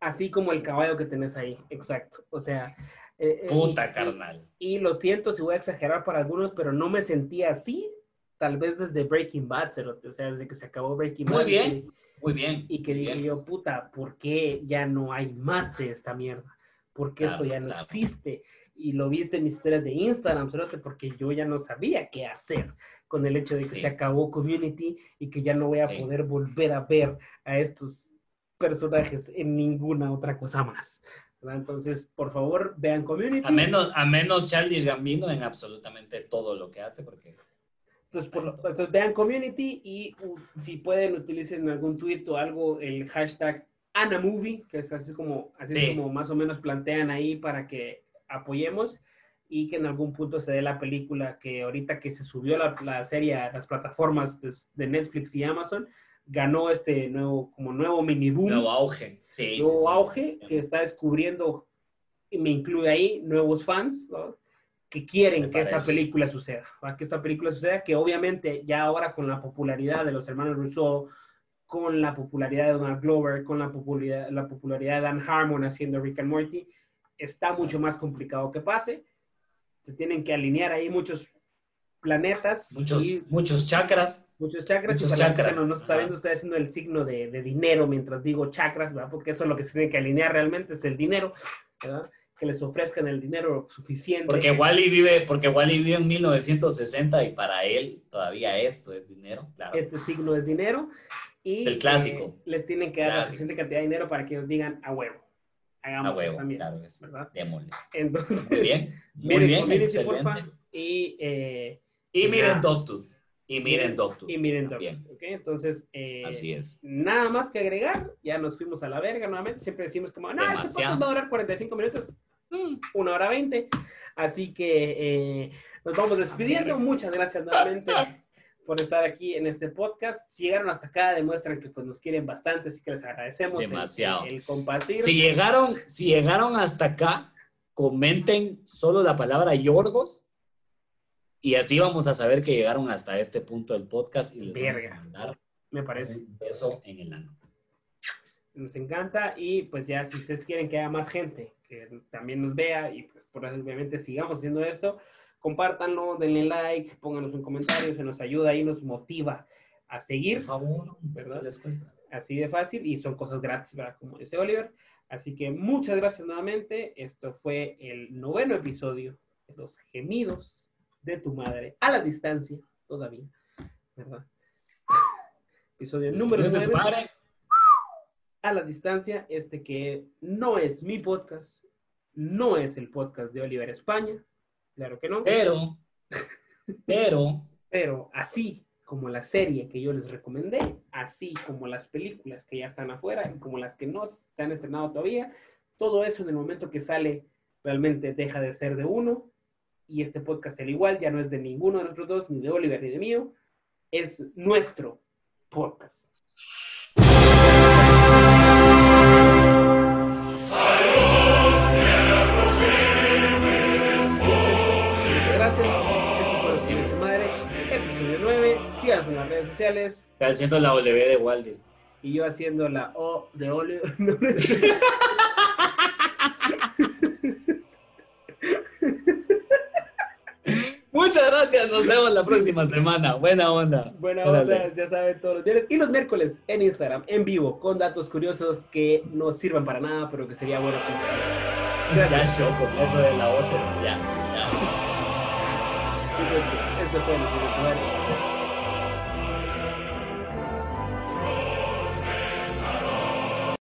así como el caballo que tenés ahí, exacto. O sea, eh, eh, puta y- carnal. Y, y lo siento si voy a exagerar para algunos, pero no me sentía así, tal vez desde Breaking Bad, cerote, o sea, desde que se acabó Breaking Muy Bad. bien, y- Muy bien. Y que muy dije bien. yo, puta, ¿por qué ya no hay más de esta mierda? ¿Por qué Claro, esto ya no claro. existe? Y lo viste en mis historias de Instagram, cerote, porque yo ya no sabía qué hacer con el hecho de que Sí. se acabó Community y que ya no voy a Sí. poder volver a ver a estos personajes en ninguna otra cosa más. ¿verdad? Entonces, por favor, vean Community. A menos, a menos Charlie Gambino en absolutamente todo lo que hace, porque Entonces, por lo- entonces, vean Community y uh, si pueden, utilicen algún tweet o algo el hashtag Anamovie, que es así como, así Sí. como más o menos plantean ahí para que apoyemos y que en algún punto se dé la película que ahorita que se subió la, la serie a las plataformas de, de Netflix y Amazon, ganó este nuevo, como nuevo mini boom, nuevo auge. Sí, nuevo sí, sí. auge que está descubriendo, y me incluye ahí, nuevos fans, ¿no? Que quieren que esta película suceda, ¿va? que esta película suceda, que obviamente ya ahora con la popularidad de los hermanos Rousseau, con la popularidad de Donald Glover, con la popularidad, la popularidad de Dan Harmon haciendo Rick and Morty, está mucho más complicado que pase. Se tienen que alinear ahí muchos planetas Muchos, y muchos chakras. muchos chakras. muchos y para chakras. que no nos está viendo, estoy haciendo el signo de, de dinero mientras digo chakras, ¿verdad? Porque eso es lo que se tiene que alinear realmente, es el dinero, ¿verdad? Que les ofrezcan el dinero suficiente. Porque Wally vive, porque Wally vive en 1960 y para él todavía esto es dinero, claro. este signo es dinero. Y El clásico. eh, les tienen que dar la suficiente cantidad de dinero para que ellos digan a huevo. Hagamos A huevo, mierda", claro, es, ¿verdad? démosle. Entonces, Muy bien, muy miren bien, excelente. porfa, y, eh, Y Ya. miren Doctor. Y miren Doctor. y miren Doctor, ¿ok? Entonces, eh, así es. nada más que agregar, ya nos fuimos a la verga nuevamente, siempre decimos como, no, este Demasiado. podcast va a durar 45 minutos, una hora 20, así que eh, nos vamos despidiendo, muchas gracias nuevamente por estar aquí en este podcast, si llegaron hasta acá demuestran que pues nos quieren bastante, así que les agradecemos el- Demasiado. el, compartir. Si llegaron, si llegaron hasta acá, comenten solo la palabra Yorgos y así vamos a saber que llegaron hasta este punto del podcast y les vamos a mandar Me parece. un beso en el ano. Nos encanta y pues ya si ustedes quieren que haya más gente que también nos vea y pues por eso, obviamente sigamos haciendo esto, compártanlo, denle like, pónganos un comentario, se nos ayuda y nos motiva a Por seguir, favor, ¿Verdad? ¿qué les cuesta? así de fácil y son cosas gratis, ¿verdad? Como dice Oliver. Así que muchas gracias nuevamente. Esto fue el noveno episodio de Los Gemidos de tu Madre a la distancia todavía, ¿verdad? Episodio número Escribes de tu 9 madre. A la distancia, este que no es mi podcast, no es el podcast de Oliver España, claro que no, Pero, pero, pero así como la serie que yo les recomendé, así como las películas que ya están afuera y como las que no se han estrenado todavía, todo eso en el momento que sale realmente deja de ser de uno y este podcast al igual ya no es de ninguno de nosotros dos, ni de Oliver ni de mío, es nuestro podcast. En las redes sociales. Está haciendo la W de Waldi. Y yo haciendo la O de Oliver. Muchas gracias, nos vemos la próxima semana. Buena onda. Buena Órale. onda, ya saben, todos los viernes. Y los miércoles en Instagram, en vivo, con datos curiosos que no sirvan para nada, pero que sería bueno compartir. Ya Gracias. choco, eso de la otra. Ya, ya. Esto fue el.